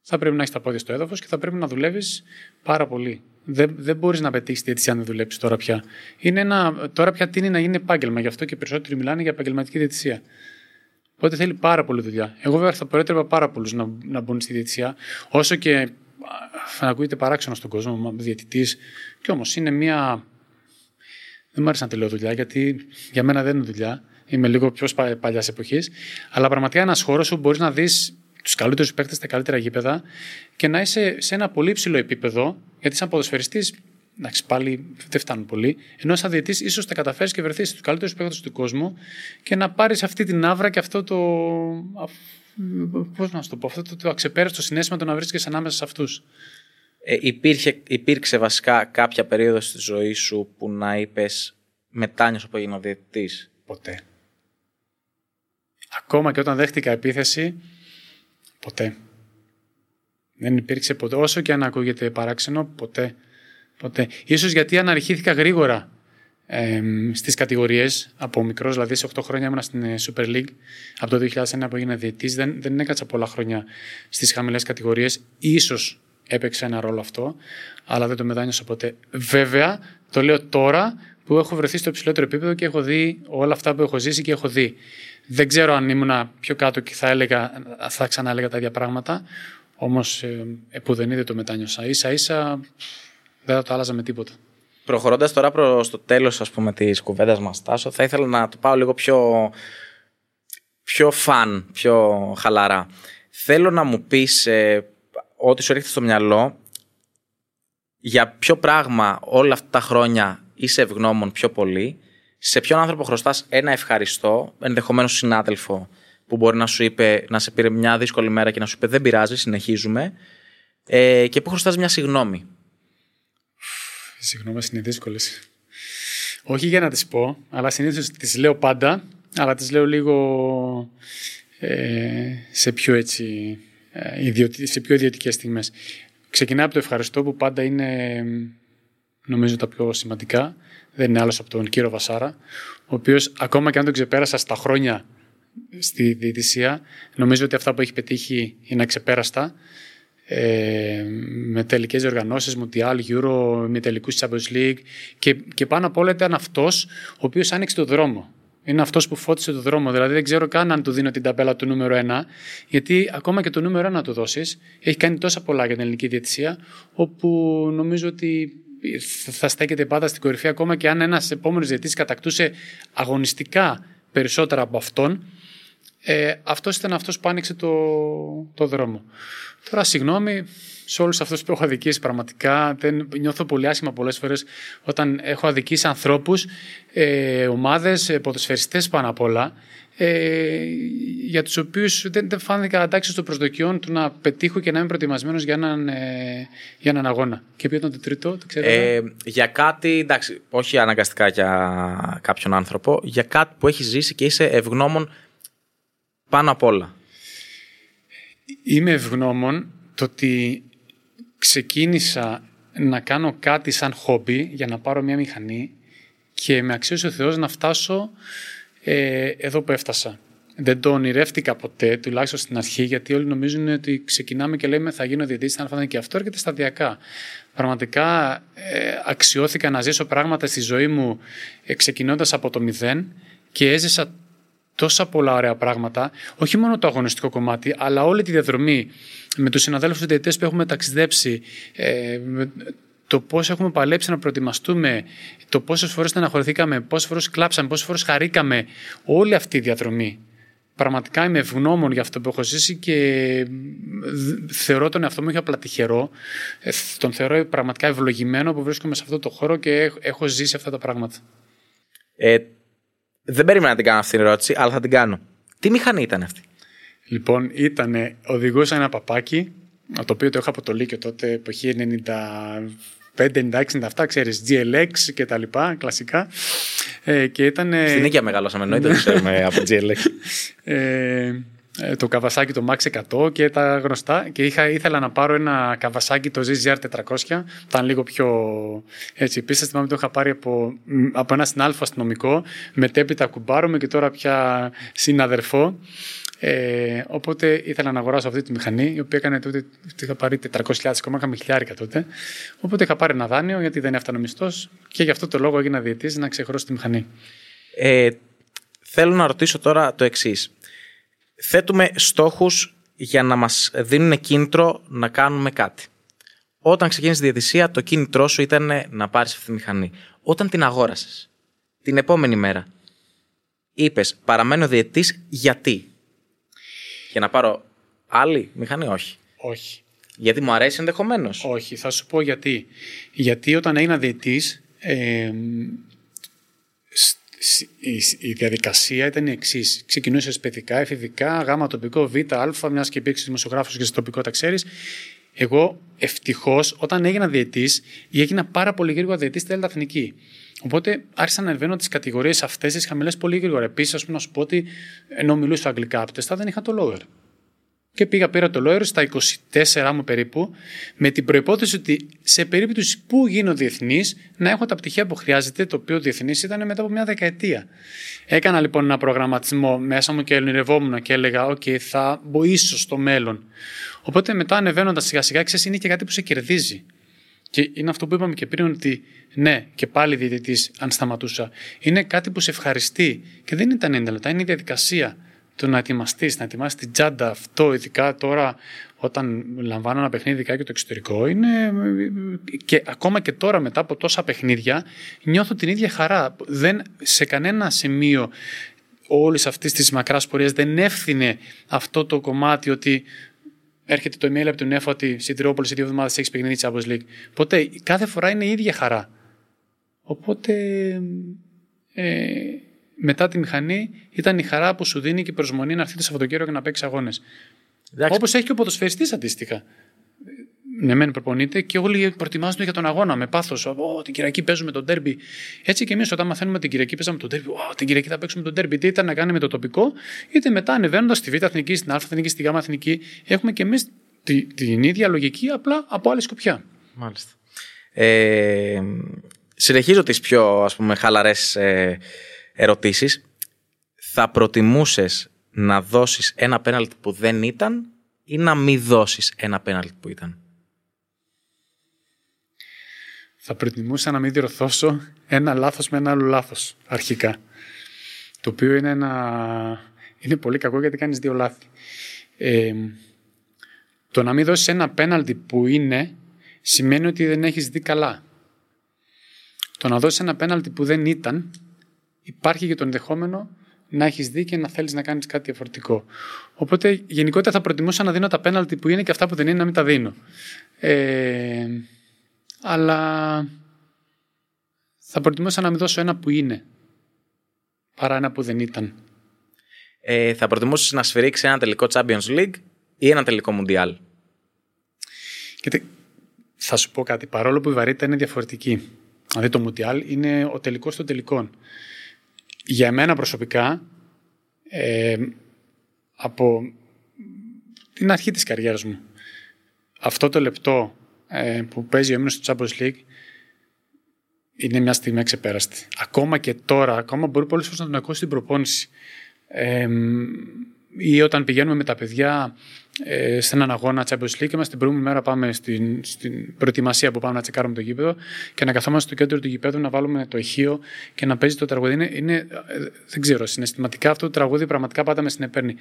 θα πρέπει να έχεις τα πόδια στο έδαφος και θα πρέπει να δουλεύεις πάρα πολύ. Δεν, δεν μπορείς να πετύχεις διαιτησία αν δεν δουλέψεις τώρα πια. Είναι ένα, τώρα πια τίνει να γίνει επάγγελμα, γι' αυτό και περισσότεροι μιλάνε για επαγγελματική διαιτησία. Οπότε θέλει πάρα πολύ δουλειά. Εγώ βέβαια θα προέτρεπα πάρα πολλούς να, να μπουν στη διαιτησία, όσο και θα ακούγεται παράξενο στον κόσμο, διαιτητής. Και όμως είναι μια. Δεν μου άρεσε να τελειώ δουλειά, γιατί για μένα δεν είναι δουλειά. Είμαι λίγο πιο παλιάς εποχής. Αλλά πραγματικά ένας χώρος που μπορείς να δεις τους καλύτερους παίκτες στα καλύτερα γήπεδα και να είσαι σε ένα πολύ ψηλό επίπεδο, γιατί σαν ποδοσφαιριστής εντάξει, πάλι δεν φτάνουν πολύ. Ενώ σαν διαιτής, ίσως τα καταφέρεις και βρεθείς στους καλύτερους παίκτες του κόσμου και να πάρεις αυτή την άβρα και αυτό το. Πώς να σου το πω, αυτό το, το αξεπέραστο συνέστημα το να βρίσκεσαι ανάμεσα σε αυτούς. Ε, υπήρχε, υπήρξε βασικά κάποια περίοδος στη ζωής σου που να είπες μετάνιωσα που έγινα διαιτητής. Ποτέ. Ακόμα και όταν δέχτηκα επίθεση, ποτέ. Δεν υπήρξε ποτέ. Όσο και αν ακούγεται παράξενο, ποτέ. Ποτέ. Ίσως γιατί αναρχήθηκα γρήγορα ε, στις κατηγορίες από μικρός, δηλαδή σε 8 χρόνια ήμουν στην ε, Super League από το 2001 που έγινα διετής, δεν, δεν έκατσα πολλά χρόνια στις χαμηλές κατηγορίες, ίσως έπαιξε ένα ρόλο αυτό, αλλά δεν το μετάνιωσα ποτέ. Βέβαια, το λέω τώρα που έχω βρεθεί στο υψηλότερο επίπεδο και έχω δει όλα αυτά που έχω ζήσει και έχω δει. Δεν ξέρω αν ήμουν πιο κάτω και θα, έλεγα, θα ξανά έλεγα τα ίδια πράγματα, όμως ε, επουδενή δεν το μετάνιωσα. Ίσα ίσα δεν θα το άλλαζα με τίποτα. Προχωρώντας τώρα προς το τέλος της κουβέντας μας, Τάσο, θα ήθελα να το πάω λίγο πιο, πιο φαν, πιο χαλαρά. Θέλω να μου πεις ε, ό,τι σου έρχεται στο μυαλό για ποιο πράγμα όλα αυτά τα χρόνια είσαι ευγνώμων πιο πολύ, σε ποιον άνθρωπο χρωστάς ένα ευχαριστώ, ενδεχομένως συνάδελφο που μπορεί να σου είπε, να σε πήρε μια δύσκολη μέρα και να σου είπε δεν πειράζει, συνεχίζουμε, ε, και που χρωστάς μια συγγνώμη. Συγγνώμη, είναι δύσκολες. Όχι για να τις πω, αλλά συνήθως τις λέω πάντα, αλλά τις λέω λίγο ε, σε πιο έτσι. Ε, σε πιο ιδιωτικές στιγμές. Ξεκινάει από το ευχαριστώ που πάντα είναι νομίζω τα πιο σημαντικά. Δεν είναι άλλος από τον κύριο Βασάρα, ο οποίος ακόμα και αν τον ξεπέρασα στα χρόνια στη διαιτησία, νομίζω ότι αυτά που έχει πετύχει είναι αξεπέραστα ε, με τελικές διοργανώσεις, Mundial, Euro, με τελικούς Champions League και, και πάνω απ' όλα ήταν αυτός ο οποίος άνοιξε το δρόμο. Είναι αυτός που φώτισε το δρόμο. Δηλαδή δεν ξέρω καν αν του δίνω την ταμπέλα του νούμερο 1, γιατί ακόμα και το νούμερο 1 να του δώσεις έχει κάνει τόσα πολλά για την ελληνική διαιτησία, όπου νομίζω ότι θα στέκεται πάντα στην κορυφή, ακόμα και αν ένας επόμενος διαιτητής κατακτούσε αγωνιστικά περισσότερα από αυτόν. Ε, αυτός ήταν αυτός που άνοιξε το, το δρόμο. Τώρα, συγγνώμη σε όλους αυτούς που έχω αδικήσει πραγματικά. Δεν, νιώθω πολύ άσχημα πολλές φορές όταν έχω αδικήσει ανθρώπους, ε, ομάδες, ε, ποδοσφαιριστές πάνω απ' όλα, ε, για τους οποίους δεν, δεν φάνηκα αντάξει των προσδοκιών του να πετύχω και να είμαι προετοιμασμένος για, έναν, ε, για έναν αγώνα. Και ποιο ήταν το τρίτο, το ξέρω. Ε, για κάτι, εντάξει, όχι αναγκαστικά για κάποιον άνθρωπο, για κάτι που έχεις ζήσει και είσαι ευγνώμων πάνω απ' όλα. Είμαι ευγνώμων το ότι ξεκίνησα να κάνω κάτι σαν χόμπι για να πάρω μια μηχανή και με αξίωσε ο Θεός να φτάσω ε, εδώ που έφτασα. Δεν το ονειρεύτηκα ποτέ, τουλάχιστον στην αρχή, γιατί όλοι νομίζουν ότι ξεκινάμε και λέμε θα γίνω διαιτητής, θα φάνε και αυτό, έρχεται σταδιακά. Πραγματικά ε, αξιώθηκα να ζήσω πράγματα στη ζωή μου ε, ξεκινώντας από το μηδέν και έζησα τόσα πολλά ωραία πράγματα, όχι μόνο το αγωνιστικό κομμάτι, αλλά όλη τη διαδρομή με τους συναδέλφους διαιτητές που έχουμε ταξιδέψει, ε, το πώς έχουμε παλέψει να προετοιμαστούμε, το πόσες φορές στεναχωρηθήκαμε, πόσες φορές κλάψαμε, πόσες φορές χαρήκαμε, όλη αυτή η διαδρομή. Πραγματικά είμαι ευγνώμων για αυτό που έχω ζήσει και θεωρώ τον εαυτό μου όχι απλά τυχερό. Ε, τον θεωρώ πραγματικά ευλογημένο που βρίσκομαι σε αυτό το χώρο και έχω ζήσει αυτά τα πράγματα. Ε, δεν περίμενα να την κάνω αυτή την ερώτηση, αλλά θα την κάνω. Τι μηχανή ήταν αυτή; Λοιπόν, ήταν, οδηγούσα ένα παπάκι, το οποίο το είχα από το Λύκειο τότε, εποχή 95, 96, 97, ξέρεις, GLX και τα λοιπά, κλασικά. Ε, και ήταν... Στην Νίκαια μεγαλώσαμε, εννοείται το ξέρουμε από GLX. Ε, ε, το καβασάκι το Max 100 και τα γνωστά και είχα, ήθελα να πάρω ένα καβασάκι το ZZR 400 ήταν λίγο πιο έτσι επίσης θυμάμαι το είχα πάρει από, από ένα συνάλφο αστυνομικό μετέπειτα κουμπάρομαι και τώρα πια συναδερφό ε, οπότε ήθελα να αγοράσω αυτή τη μηχανή, η οποία έκανε τότε, είχα πάρει 400.000 ακόμα, είχαμε χιλιάρικα τότε. Οπότε είχα πάρει ένα δάνειο, γιατί δεν έφτανε μισθός και γι' αυτό το λόγο έγινα διαιτής να ξεχρώσω τη μηχανή. Ε, θέλω να ρωτήσω τώρα το εξής. Θέτουμε στόχους για να μας δίνουν κίνητρο να κάνουμε κάτι. Όταν ξεκίνησε τη διαιτησία, το κίνητρό σου ήταν να πάρεις αυτή τη μηχανή. Όταν την αγόρασες, την επόμενη μέρα, είπες Παραμένω διαιτητής γιατί; Για να πάρω άλλη μηχανή, όχι. Όχι. Γιατί μου αρέσει ενδεχομένως. Όχι, θα σου πω γιατί. Γιατί όταν έγινα διαιτή, ε, η, διαδικασία ήταν η εξής. Ξεκινούσες παιδικά, εφηβικά, γάμα τοπικό, β, α, μιας και υπήρξες δημοσιογράφος και στο τοπικό, τα ξέρεις. Εγώ ευτυχώς, όταν έγινα διαιτής, έγινα πάρα πολύ γρήγορα διαιτής στη Δέλτα Εθνική. Οπότε άρχισα να ανεβαίνω τις κατηγορίες αυτές τις χαμηλές πολύ γρήγορα. Επίσης, ας πούμε, να σου πω ότι ενώ μιλούσα αγγλικά από δεν είχα το lower. Και πήγα, πήρα το lower στα 24 μου περίπου, με την προπόθεση ότι σε περίπτωση που γίνω διεθνής, να έχω τα πτυχία που χρειάζεται, το οποίο διεθνής ήταν μετά από μια δεκαετία. Έκανα λοιπόν ένα προγραμματισμό μέσα μου και ονειρευόμουν και έλεγα: OK, θα μπω στο μέλλον. Οπότε μετά ανεβαίνοντας σιγά σιγά, ξέρεις, είναι και κάτι που σε κερδίζει. Και είναι αυτό που είπαμε και πριν ότι ναι, και πάλι διαιτητής, αν σταματούσα. Είναι κάτι που σε ευχαριστεί και δεν ήταν 90 λεπτά, είναι η διαδικασία. Το να ετοιμαστείς, να ετοιμάσεις την τσάντα, αυτό ειδικά τώρα όταν λαμβάνω ένα παιχνίδι και το εξωτερικό, είναι. και ακόμα και τώρα μετά από τόσα παιχνίδια, νιώθω την ίδια χαρά. Δεν, σε κανένα σημείο όλης αυτής της μακράς πορείας δεν έφθινε αυτό το κομμάτι ότι έρχεται το email από τον ΕΦΟ ότι στην Τριόπολη σε δύο εβδομάδες έχεις παιχνίδι Champions League. Οπότε κάθε φορά είναι η ίδια χαρά. Οπότε ε, μετά τη μηχανή ήταν η χαρά που σου δίνει και η προσμονή να έρθει το Σαββατοκύριακο και να παίξει αγώνες. Όπως έχει και ο ποδοσφαιριστής αντίστοιχα. Ναι, μεν προπονείται και όλοι προετοιμάζονται για τον αγώνα με πάθος. την Κυριακή παίζουμε τον τέρμπι. Έτσι και εμείς όταν μαθαίνουμε την Κυριακή παίζαμε τον τέρμπι. την Κυριακή θα παίξουμε τον τέρμπι. Τι ήταν να κάνει με το τοπικό, είτε μετά ανεβαίνοντας στη Β' Εθνική, στην Α' Εθνική, στη Γ' Εθνική. Έχουμε και εμείς την ίδια λογική, απλά από άλλη σκοπιά. Μάλιστα. Ε, συνεχίζω τις πιο ας πούμε χαλαρές ε, ερωτήσεις. Θα προτιμούσες να δώσεις ένα πέναλτι που δεν ήταν ή να μην δώσεις ένα πέναλτι που ήταν; Θα προτιμούσα να μην διορθώσω ένα λάθος με ένα άλλο λάθος αρχικά. Το οποίο είναι, ένα... είναι πολύ κακό γιατί κάνεις δύο λάθη. Ε, το να μην δώσεις ένα πέναλτι που είναι σημαίνει ότι δεν έχεις δει καλά. Το να δώσεις ένα πέναλτι που δεν ήταν, υπάρχει και το ενδεχόμενο να έχεις δει και να θέλεις να κάνεις κάτι διαφορετικό. Οπότε γενικότερα θα προτιμούσα να δίνω τα πέναλτι που είναι και αυτά που δεν είναι να μην τα δίνω. Ε, αλλά θα προτιμούσα να μην δώσω ένα που είναι παρά ένα που δεν ήταν. Ε, θα προτιμούσες να σφυρίξεις ένα τελικό Champions League ή ένα τελικό Mundial; Κοίτα, θα σου πω κάτι. Παρόλο που η βαρύτητα είναι διαφορετική. Δηλαδή το Μουντιάλ είναι ο τελικός των τελικών. Για μένα προσωπικά, ε, από την αρχή της καριέρας μου, αυτό το λεπτό ε, που παίζει ο ύμνος του Champions League είναι μια στιγμή ξεπέραστη. Ακόμα και τώρα, ακόμα μπορεί πολλές φορές να τον ακούσει στην προπόνηση. Ε, ή όταν πηγαίνουμε με τα παιδιά ε, σε έναν αγώνα Champions League και την προηγούμενη μέρα πάμε στην, στην προετοιμασία που πάμε να τσεκάρουμε το γήπεδο και να καθόμαστε στο κέντρο του γήπεδου να βάλουμε το ηχείο και να παίζει το τραγούδι. Είναι, είναι ε, δεν ξέρω, συναισθηματικά αυτό το τραγούδι πραγματικά πάντα με συνεπέρνει.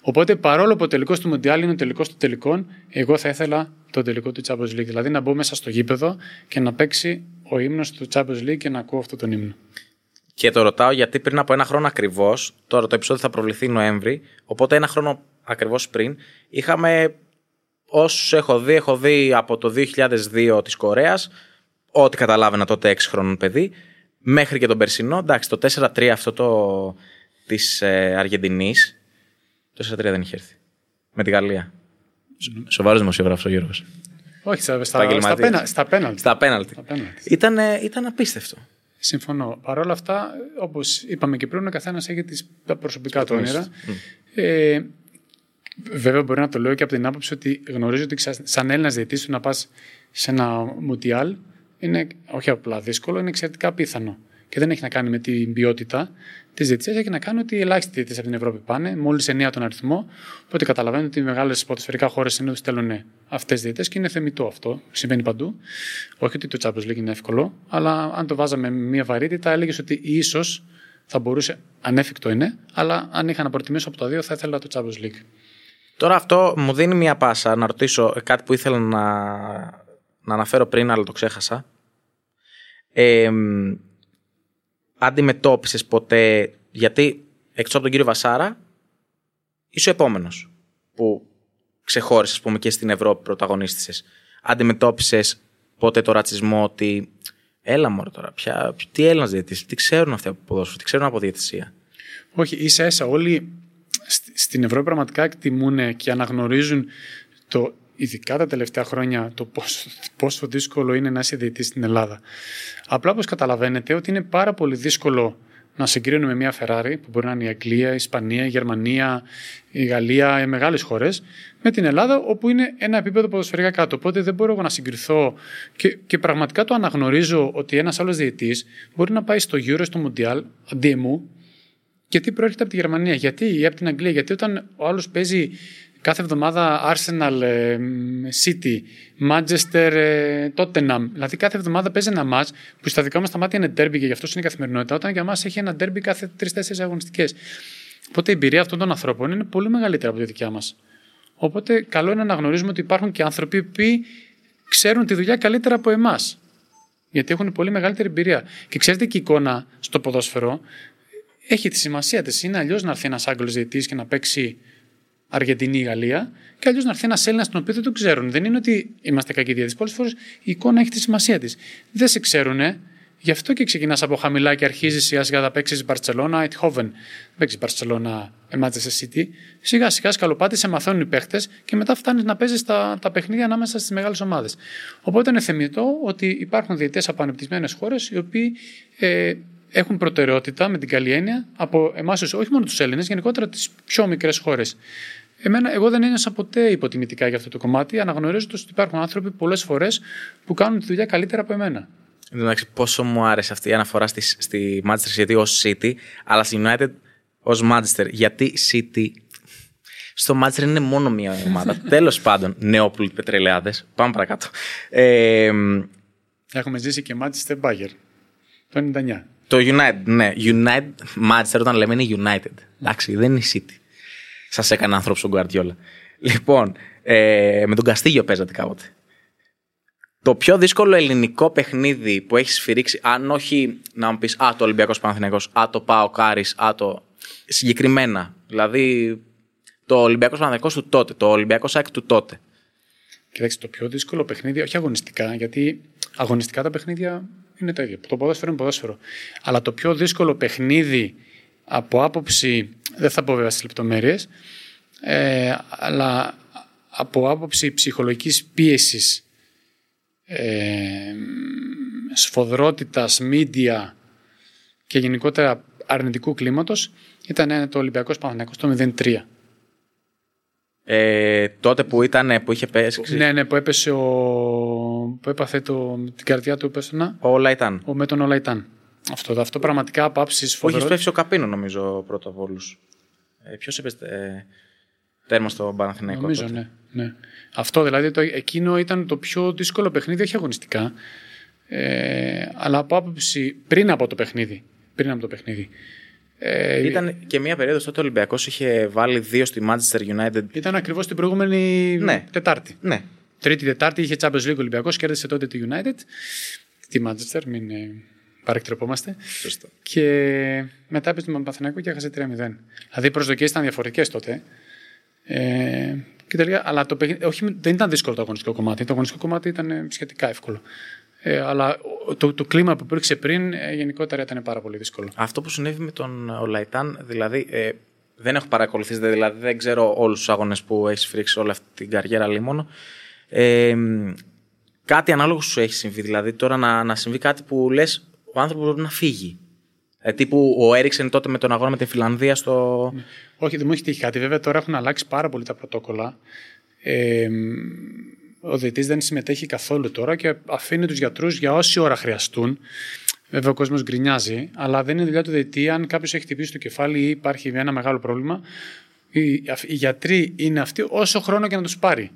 Οπότε παρόλο που ο τελικός του Μοντιάλ είναι ο τελικός του τελικών, εγώ θα ήθελα το τελικό του Champions League. Δηλαδή να μπω μέσα στο γήπεδο και να παίξει ο ύμνος του Champions League και να ακούω αυτό τον ύμνο. Και το ρωτάω γιατί πριν από ένα χρόνο ακριβώς, τώρα το επεισόδιο θα προβληθεί Νοέμβρη, οπότε ένα χρόνο ακριβώς πριν, είχαμε όσους έχω δει, έχω δει από το 2002 της Κορέας, ό,τι καταλάβαινα τότε 6 χρόνων παιδί, μέχρι και τον περσινό. Εντάξει, το 4-3 αυτό το της ε, Αργεντινής. Το 4-3 δεν είχε έρθει. Με τη Γαλλία. Σοβαρός δημοσιογράφος ο Γιώργος. Όχι, στα, στα, στα, πέναλτι. Στα πέναλτι. Ήταν, ήταν απίστευτο. Συμφωνώ. Παρ' όλα αυτά, όπως είπαμε και πριν, ο καθένας έχει τις, τα προσωπικά του όνειρα. Ε, βέβαια, μπορεί να το λέω και από την άποψη ότι γνωρίζω ότι σαν Έλληνας διαιτής να πας σε ένα Μουτιάλ είναι όχι απλά δύσκολο, είναι εξαιρετικά πιθανό. Και δεν έχει να κάνει με την ποιότητα τη διαιτησία, έχει να κάνει ότι οι ελάχιστοι διαιτητές από την Ευρώπη πάνε, μόλις 9 τον αριθμό. Οπότε καταλαβαίνετε ότι οι μεγάλες ποδοσφαιρικά χώρες είναι στέλνουν αυτές τι διαιτητές και είναι θεμητό αυτό. Συμβαίνει παντού. Όχι ότι το Champions League είναι εύκολο, αλλά αν το βάζαμε με μια βαρύτητα, έλεγες ότι ίσως θα μπορούσε, ανέφικτο είναι, αλλά αν είχα να προτιμήσω από τα δύο, θα ήθελα το Champions League. Τώρα αυτό μου δίνει μια πάσα να ρωτήσω κάτι που ήθελα να, να αναφέρω πριν, αλλά το ξέχασα. Ε, αντιμετώπισε ποτέ, γιατί εκτός από τον κύριο Βασάρα, είσαι ο επόμενος που ξεχώρισες, ας πούμε, και στην Ευρώπη πρωταγωνίστησες. Αντιμετώπισε ποτέ το ρατσισμό ότι. Έλα μόνο τώρα, πια, τι Έλληνας διαιτητής, τι ξέρουν αυτοί από ποδόσφαιρο, τι ξέρουν από διαιτησία. Όχι, ίσα ίσα όλοι στην Ευρώπη πραγματικά εκτιμούν και αναγνωρίζουν το ειδικά τα τελευταία χρόνια, το πόσο, πόσο δύσκολο είναι να είσαι διαιτητής στην Ελλάδα. Απλά όπως καταλαβαίνετε ότι είναι πάρα πολύ δύσκολο να συγκρίνουμε μια Ferrari που μπορεί να είναι η Αγγλία, η Ισπανία, η Γερμανία, η Γαλλία, οι μεγάλες χώρες, με την Ελλάδα όπου είναι ένα επίπεδο ποδοσφαιρικά κάτω. Οπότε δεν μπορώ εγώ να συγκριθώ και, και πραγματικά το αναγνωρίζω ότι ένας άλλος διαιτή μπορεί να πάει στο Euro, στο Mundial, αντί εμού, γιατί προέρχεται από τη Γερμανία, γιατί ή από την Αγγλία. Γιατί όταν ο άλλος παίζει κάθε εβδομάδα Arsenal, ε, City, Manchester, ε, Tottenham. Δηλαδή κάθε εβδομάδα παίζει ένα match που στα δικά μας τα μάτια είναι derby και γι' αυτό είναι η καθημερινότητα, όταν για μας έχει ένα derby κάθε τρει-τέσσερι αγωνιστικές. Οπότε η εμπειρία αυτών των ανθρώπων είναι πολύ μεγαλύτερη από τη δικιά μας. Οπότε καλό είναι να γνωρίζουμε ότι υπάρχουν και άνθρωποι που ξέρουν τη δουλειά καλύτερα από εμάς. Γιατί έχουν πολύ μεγαλύτερη εμπειρία. Και ξέρετε και η εικόνα στο ποδόσφαιρο έχει τη σημασία της. Είναι αλλιώς να έρθει ένας Άγγλος διαιτή και να παίξει Αργεντινή ή Γαλλία, και αλλιώς να έρθει ένας Έλληνας τον οποίο δεν το ξέρουν. Δεν είναι ότι είμαστε κακοί διαιτητέ. Πολλές φορές η εικόνα έχει τη σημασία της. Δεν σε ξέρουν, γι' αυτό και ξεκινάς από χαμηλά και αρχίζεις σιγά σιγά να παίξεις Μπαρσελόνα, Αιτχόβεν. Παίξεις Μπαρσελόνα, Manchester City. Σιγά σιγά σκαλοπάτι σε μαθαίνουν οι παίχτες και μετά φτάνεις να παίζεις τα, τα παιχνίδια ανάμεσα στις μεγάλες ομάδες. Οπότε είναι θεμητό ότι υπάρχουν διαιτητέ από ανεπτυσμένε χώρες οι οποίοι ε, έχουν προτεραιότητα με την καλή έννοια από εμάς, όχι μόνο τους Έλληνες, γενικότερα τις πιο μικρές χώρες. Εμένα, εγώ δεν ένιωσα ποτέ υποτιμητικά για αυτό το κομμάτι, αναγνωρίζοντας ότι υπάρχουν άνθρωποι πολλές φορές που κάνουν τη δουλειά καλύτερα από εμένα. Εντάξει, πόσο μου άρεσε αυτή η αναφορά στη, στη Manchester City ως City, αλλά στη United ως Manchester. Γιατί City; Στο Manchester είναι μόνο μία ομάδα. Τέλος πάντων, Νεόπουλοι πετρελαιάδες. Πάμε παρακάτω. Ε, Έχουμε ζήσει και Manchester Bagger το 99. Το United, ναι. United, Manchester όταν λέμε είναι United. Εντάξει, δεν είναι City. Σας έκανε άνθρωπο ο Γκουαρτιόλα. Λοιπόν, ε, με τον Καστίγιο παίζατε κάποτε. Το πιο δύσκολο ελληνικό παιχνίδι που έχεις σφυρίξει, αν όχι να μου πεις Α, το Ολυμπιακός Παναθυνιακό, Α, το Πάο Κάρις, Α, το. Συγκεκριμένα. Δηλαδή, το Ολυμπιακός Παναθυνιακό του τότε, το Ολυμπιακός Σάκ του τότε. Κοιτάξτε, το πιο δύσκολο παιχνίδι, όχι αγωνιστικά, γιατί αγωνιστικά τα παιχνίδια είναι το ίδιο. Το ποδόσφαιρο είναι ποδόσφαιρο. Αλλά το πιο δύσκολο παιχνίδι από άποψη, δεν θα πω βέβαια στις λεπτομέρειες, ε, αλλά από άποψη ψυχολογικής πίεσης, ε, σφοδρότητας, μίντια και γενικότερα αρνητικού κλίματος ήταν το Ολυμπιακός Παναθηναϊκός το 0-3. Ε, τότε που ήταν, που είχε πέσει. Ναι, ναι, που έπεσε ο. που έπαθε το... την καρδιά του, πες το να. Όλα ήταν. Ο με τον όλα ήταν. Αυτό, αυτό πραγματικά από άψη Όχι, φοβερό. πέσει ο Καπίνο νομίζω πρώτο από όλους. Ε, Ποιος έπεσε ε, τέρμα στο Παναθηναϊκό. Νομίζω, τότε; ναι, ναι. Αυτό δηλαδή, το, εκείνο ήταν το πιο δύσκολο παιχνίδι, όχι αγωνιστικά. Ε, αλλά από άποψη πριν από το παιχνίδι. Πριν από το παιχνίδι. Ε, Ήταν και μια περίοδος τότε ο Ολυμπιακός είχε βάλει δύο στη Manchester United. Ήταν ακριβώς την προηγούμενη Ναι. Τετάρτη. Ναι. Τρίτη Τετάρτη είχε Champions League Ολυμπιακός, κέρδισε τότε τη United. Τη Manchester, μην ε, παρεκτρεπόμαστε. Σωστό. Και μετά έπεσε με τον Παθηναϊκό και έχασε 3-0. Δηλαδή οι προσδοκίες ήταν διαφορετικές τότε. Ε, και τελικά, αλλά το παιχνίδι, όχι, δεν ήταν δύσκολο το αγωνιστικό κομμάτι. Το αγωνιστικό κομμάτι ήταν ε, σχετικά εύκολο. Ε, αλλά ο- το, το κλίμα που υπήρξε πριν ε, γενικότερα ήταν πάρα πολύ δύσκολο. Αυτό που συνέβη με τον Ολαϊτάν, δηλαδή ε, δεν έχω παρακολουθήσει, δηλαδή δεν ξέρω όλους τους αγώνες που έχεις φρίξει όλη αυτή την καριέρα λίμωνο. Ε, κάτι ανάλογο σου έχει συμβεί. Δηλαδή τώρα να, να συμβεί κάτι που λες ο άνθρωπος πρέπει να φύγει. Ε, τύπου ο Έριξεν τότε με τον αγώνα με τη Φιλανδία στο. Όχι, δεν μου έχει τύχει κάτι. Βέβαια τώρα έχουν αλλάξει πάρα πολύ τα πρωτόκολλα. Ε, ο διαιτή δεν συμμετέχει καθόλου τώρα και αφήνει τους γιατρούς για όση ώρα χρειαστούν. Βέβαια ο κόσμος γκρινιάζει, αλλά δεν είναι δουλειά του διαιτή. Αν κάποιος έχει χτυπήσει το κεφάλι ή υπάρχει ένα μεγάλο πρόβλημα, οι, οι γιατροί είναι αυτοί όσο χρόνο και να τους πάρει.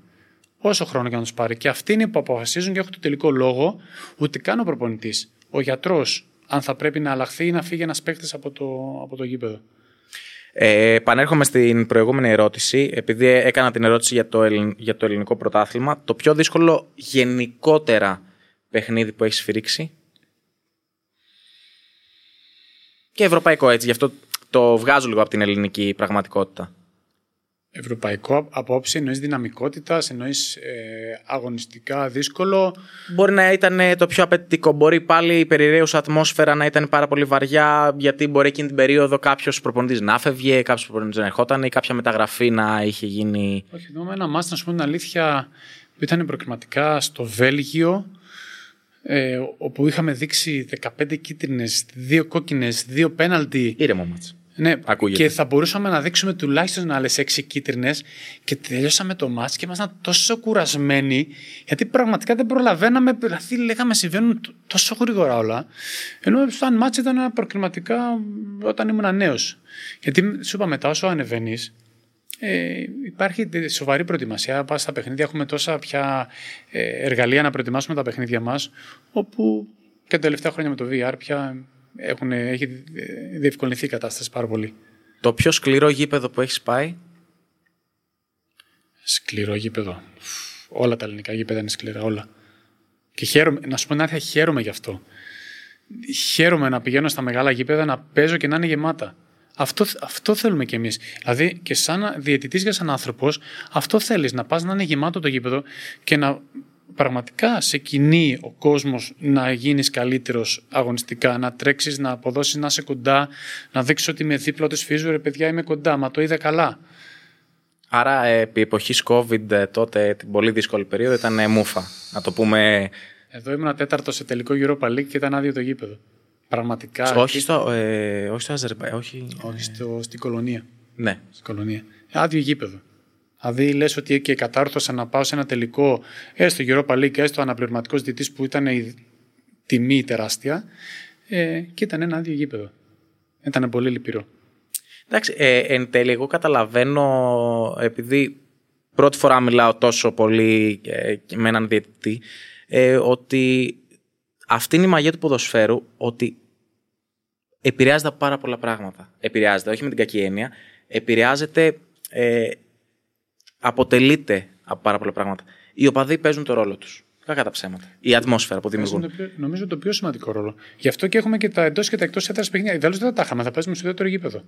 Όσο χρόνο και να τους πάρει. Και αυτοί είναι που αποφασίζουν και έχουν το τελικό λόγο, ούτε καν ο προπονητής. Ο γιατρός, αν θα πρέπει να αλλάχθεί ή να φύγει ένας παίκτης από το, από το γήπεδο. Ε, επανέρχομαι στην προηγούμενη ερώτηση, επειδή έκανα την ερώτηση για το, ελλην- για το ελληνικό πρωτάθλημα. Το πιο δύσκολο γενικότερα παιχνίδι που έχεις σφυρίξει; Και ευρωπαϊκό έτσι, γι' αυτό το βγάζω λίγο από την ελληνική πραγματικότητα. Ευρωπαϊκό απόψη εννοείς δυναμικότητας, εννοείς ε, αγωνιστικά δύσκολο. Μπορεί να ήταν το πιο απαιτητικό. Μπορεί πάλι η περιραίουσα ατμόσφαιρα να ήταν πάρα πολύ βαριά, γιατί μπορεί εκείνη την περίοδο κάποιος προπονητής να φεύγε, κάποιος προπονητής να ερχόταν ή κάποια μεταγραφή να είχε γίνει. Όχι, θυμάμαι ένα μάτι, να σου πω την αλήθεια, που ήταν προκριματικά στο Βέλγιο, ε, όπου είχαμε δείξει 15 κίτρινες, 2 κόκκινες, 2 πέναλτι. Ήρεμο μάτς. Ναι, Ακούγεται. και θα μπορούσαμε να δείξουμε τουλάχιστον άλλες 6 κίτρινες και τελειώσαμε το μάτς και ήμασταν τόσο κουρασμένοι γιατί πραγματικά δεν προλαβαίναμε. Δηλαδή, λέγαμε συμβαίνουν τ- τόσο γρήγορα όλα. Ενώ σαν μάτς ήταν προκριματικά όταν ήμουν νέος. Γιατί σου είπα μετά, όσο ανεβαίνεις, ε, υπάρχει τε- σοβαρή προετοιμασία. Πας στα παιχνίδια, έχουμε τόσα πια ε, εργαλεία να προετοιμάσουμε τα παιχνίδια μας, όπου και τα τελευταία χρόνια με το VR πια έχουν, έχει ε, διευκολυνθεί η κατάσταση πάρα πολύ. Το πιο σκληρό γήπεδο που έχεις πάει; Σκληρό γήπεδο. Όλα τα ελληνικά γήπεδα είναι σκληρά, όλα. Και χαίρομαι, να σου πω την αλήθεια, χαίρομαι γι' αυτό. Χαίρομαι να πηγαίνω στα μεγάλα γήπεδα, να παίζω και να είναι γεμάτα. Αυτό, αυτό θέλουμε κι εμείς. Δηλαδή, και σαν διαιτητής και σαν άνθρωπος, αυτό θέλεις. Να πας να είναι γεμάτο το γήπεδο και να πραγματικά σε κινεί ο κόσμος να γίνεις καλύτερος αγωνιστικά, να τρέξεις, να αποδώσεις, να είσαι κοντά, να δείξεις ότι με δίπλα του φύζου, ρε παιδιά, είμαι κοντά, μα το είδα καλά. Άρα, ε, επί εποχής COVID, ε, τότε την πολύ δύσκολη περίοδο ήταν ε, μούφα. Να το πούμε. Εδώ ήμουν τέταρτος σε τελικό Europa League και ήταν άδειο το γήπεδο. Πραγματικά. όχι, στο, ε, όχι στο Αζερμπαϊ. Όχι. Όχι στο, στην κολονία. Ναι. Στην κολονία. Άδειο γήπεδο. Δηλαδή λες ότι και κατάρθωσα να πάω σε ένα τελικό, έστω Europa League, έστω αναπληρωματικός διαιτητής που ήταν η τιμή τεράστια. Ε, και ήταν ένα άδειο γήπεδο. Ήταν πολύ λυπηρό. Εντάξει, ε, εν τέλει, εγώ καταλαβαίνω, επειδή πρώτη φορά μιλάω τόσο πολύ ε, με έναν διαιτητή, ε, ότι αυτή είναι η μαγεία του ποδοσφαίρου, ότι επηρεάζεται από πάρα πολλά πράγματα. Επηρεάζεται, όχι με την κακή έννοια, επηρεάζεται, ε, αποτελείται από πάρα πολλά πράγματα. Οι οπαδοί παίζουν το ρόλο τους. Κακά τα ψέματα. Η ατμόσφαιρα που Παίζουν δημιουργούν. το πιο- νομίζω το πιο σημαντικό ρόλο. Γι' αυτό και έχουμε και τα εντός και τα εκτός έδρας παιχνίδια. Ιδάλω δεν θα τα είχαμε, θα παίζουμε στο δεύτερο γήπεδο.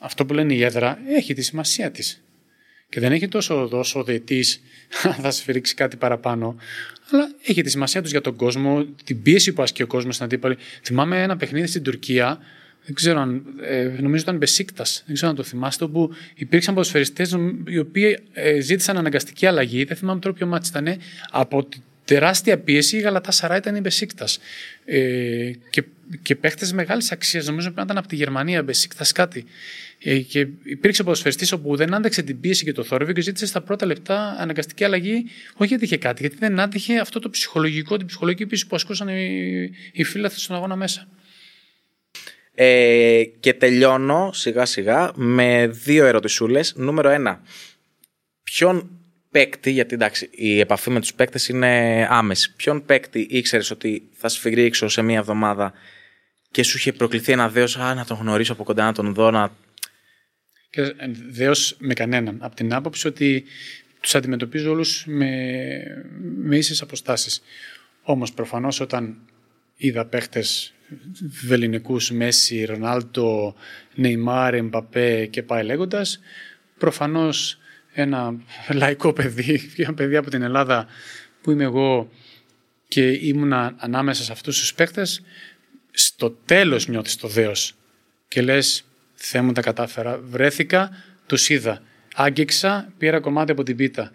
Αυτό που λένε η έδρα έχει τη σημασία της. Και δεν έχει τόσο δόσο ο διαιτή θα σφυρίξει κάτι παραπάνω. Αλλά έχει τη σημασία τους για τον κόσμο, την πίεση που ασκεί ο κόσμος στην αντίπαλη. Θυμάμαι ένα παιχνίδι στην Τουρκία, δεν ξέρω αν. Ε, νομίζω ήταν Μπεσίκτας, δεν ξέρω αν το θυμάστε, όπου υπήρξαν ποδοσφαιριστές οι οποίοι ε, ζήτησαν αναγκαστική αλλαγή. Δεν θυμάμαι τώρα ποιο μάτι ήταν. Από τη- τεράστια πίεση η Γαλατά Σαρά ήταν η Μπεσίκτας. Ε, και, και παίχτες μεγάλης αξίας, νομίζω ότι ήταν από τη Γερμανία, Μπεσίκτας κάτι. Ε, και υπήρξε ποδοσφαιριστής όπου δεν άντεξε την πίεση και το θόρυβο και ζήτησε στα πρώτα λεπτά αναγκαστική αλλαγή, όχι γιατί είχε κάτι, γιατί δεν άντυχε αυτό το ψυχολογικό, την ψυχολογική πίεση που ασκούσαν οι, οι φίλαθλοι στον αγώνα μέσα. Ε, και τελειώνω σιγά σιγά με δύο ερωτησούλες. Νούμερο ένα. Ποιον παίκτη, γιατί εντάξει η επαφή με τους παίκτες είναι άμεση. Ποιον παίκτη ήξερες ότι θα σφυρίξω σε μία εβδομάδα και σου είχε προκληθεί ένα δέος, α, να τον γνωρίσω από κοντά, να τον δω, να... Και δέος με κανέναν. Από την άποψη ότι τους αντιμετωπίζω όλους με, με ίσες αποστάσεις. Όμως προφανώς όταν είδα παίχτες βεληνικούς Μέση, Ρονάλτο, Νεϊμάρ, Εμπαπέ και πάει λέγοντας, προφανώς ένα λαϊκό παιδί, ένα παιδί από την Ελλάδα που είμαι εγώ και ήμουνα ανάμεσα σε αυτούς τους παίχτες, στο τέλος νιώθεις το δέος και λες «Θεέ μου τα κατάφερα». Βρέθηκα, τους είδα. Άγγιξα, πήρα κομμάτι από την πίτα.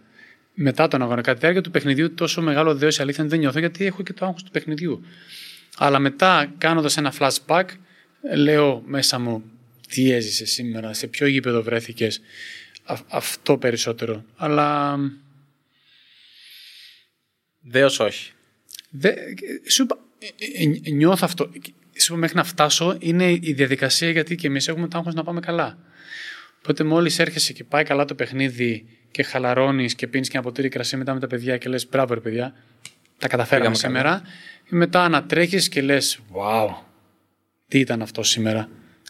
Μετά τον αγώνα, κατά τη διάρκεια του παιχνιδιού, τόσο μεγάλο δέος αλήθεια δεν νιώθω γιατί έχω και το άγχος του παιχνιδιού. Αλλά μετά κάνοντας ένα flashback λέω μέσα μου τι έζησε σήμερα, σε ποιο γήπεδο βρέθηκες, αυτό περισσότερο. Αλλά... Δέος όχι. Δε, σου είπα, ε, ε, νιώθω αυτό. Σου είπα, μέχρι να φτάσω είναι η διαδικασία γιατί και εμείς έχουμε το άγχος να πάμε καλά. Οπότε μόλις έρχεσαι και πάει καλά το παιχνίδι και χαλαρώνεις και πίνεις και ένα ποτήρι κρασί μετά με τα παιδιά και λες: Μπράβο, ρε παιδιά, τα καταφέραμε σήμερα. Και μετά ανατρέχεις και λες: Wow, τι ήταν αυτό σήμερα.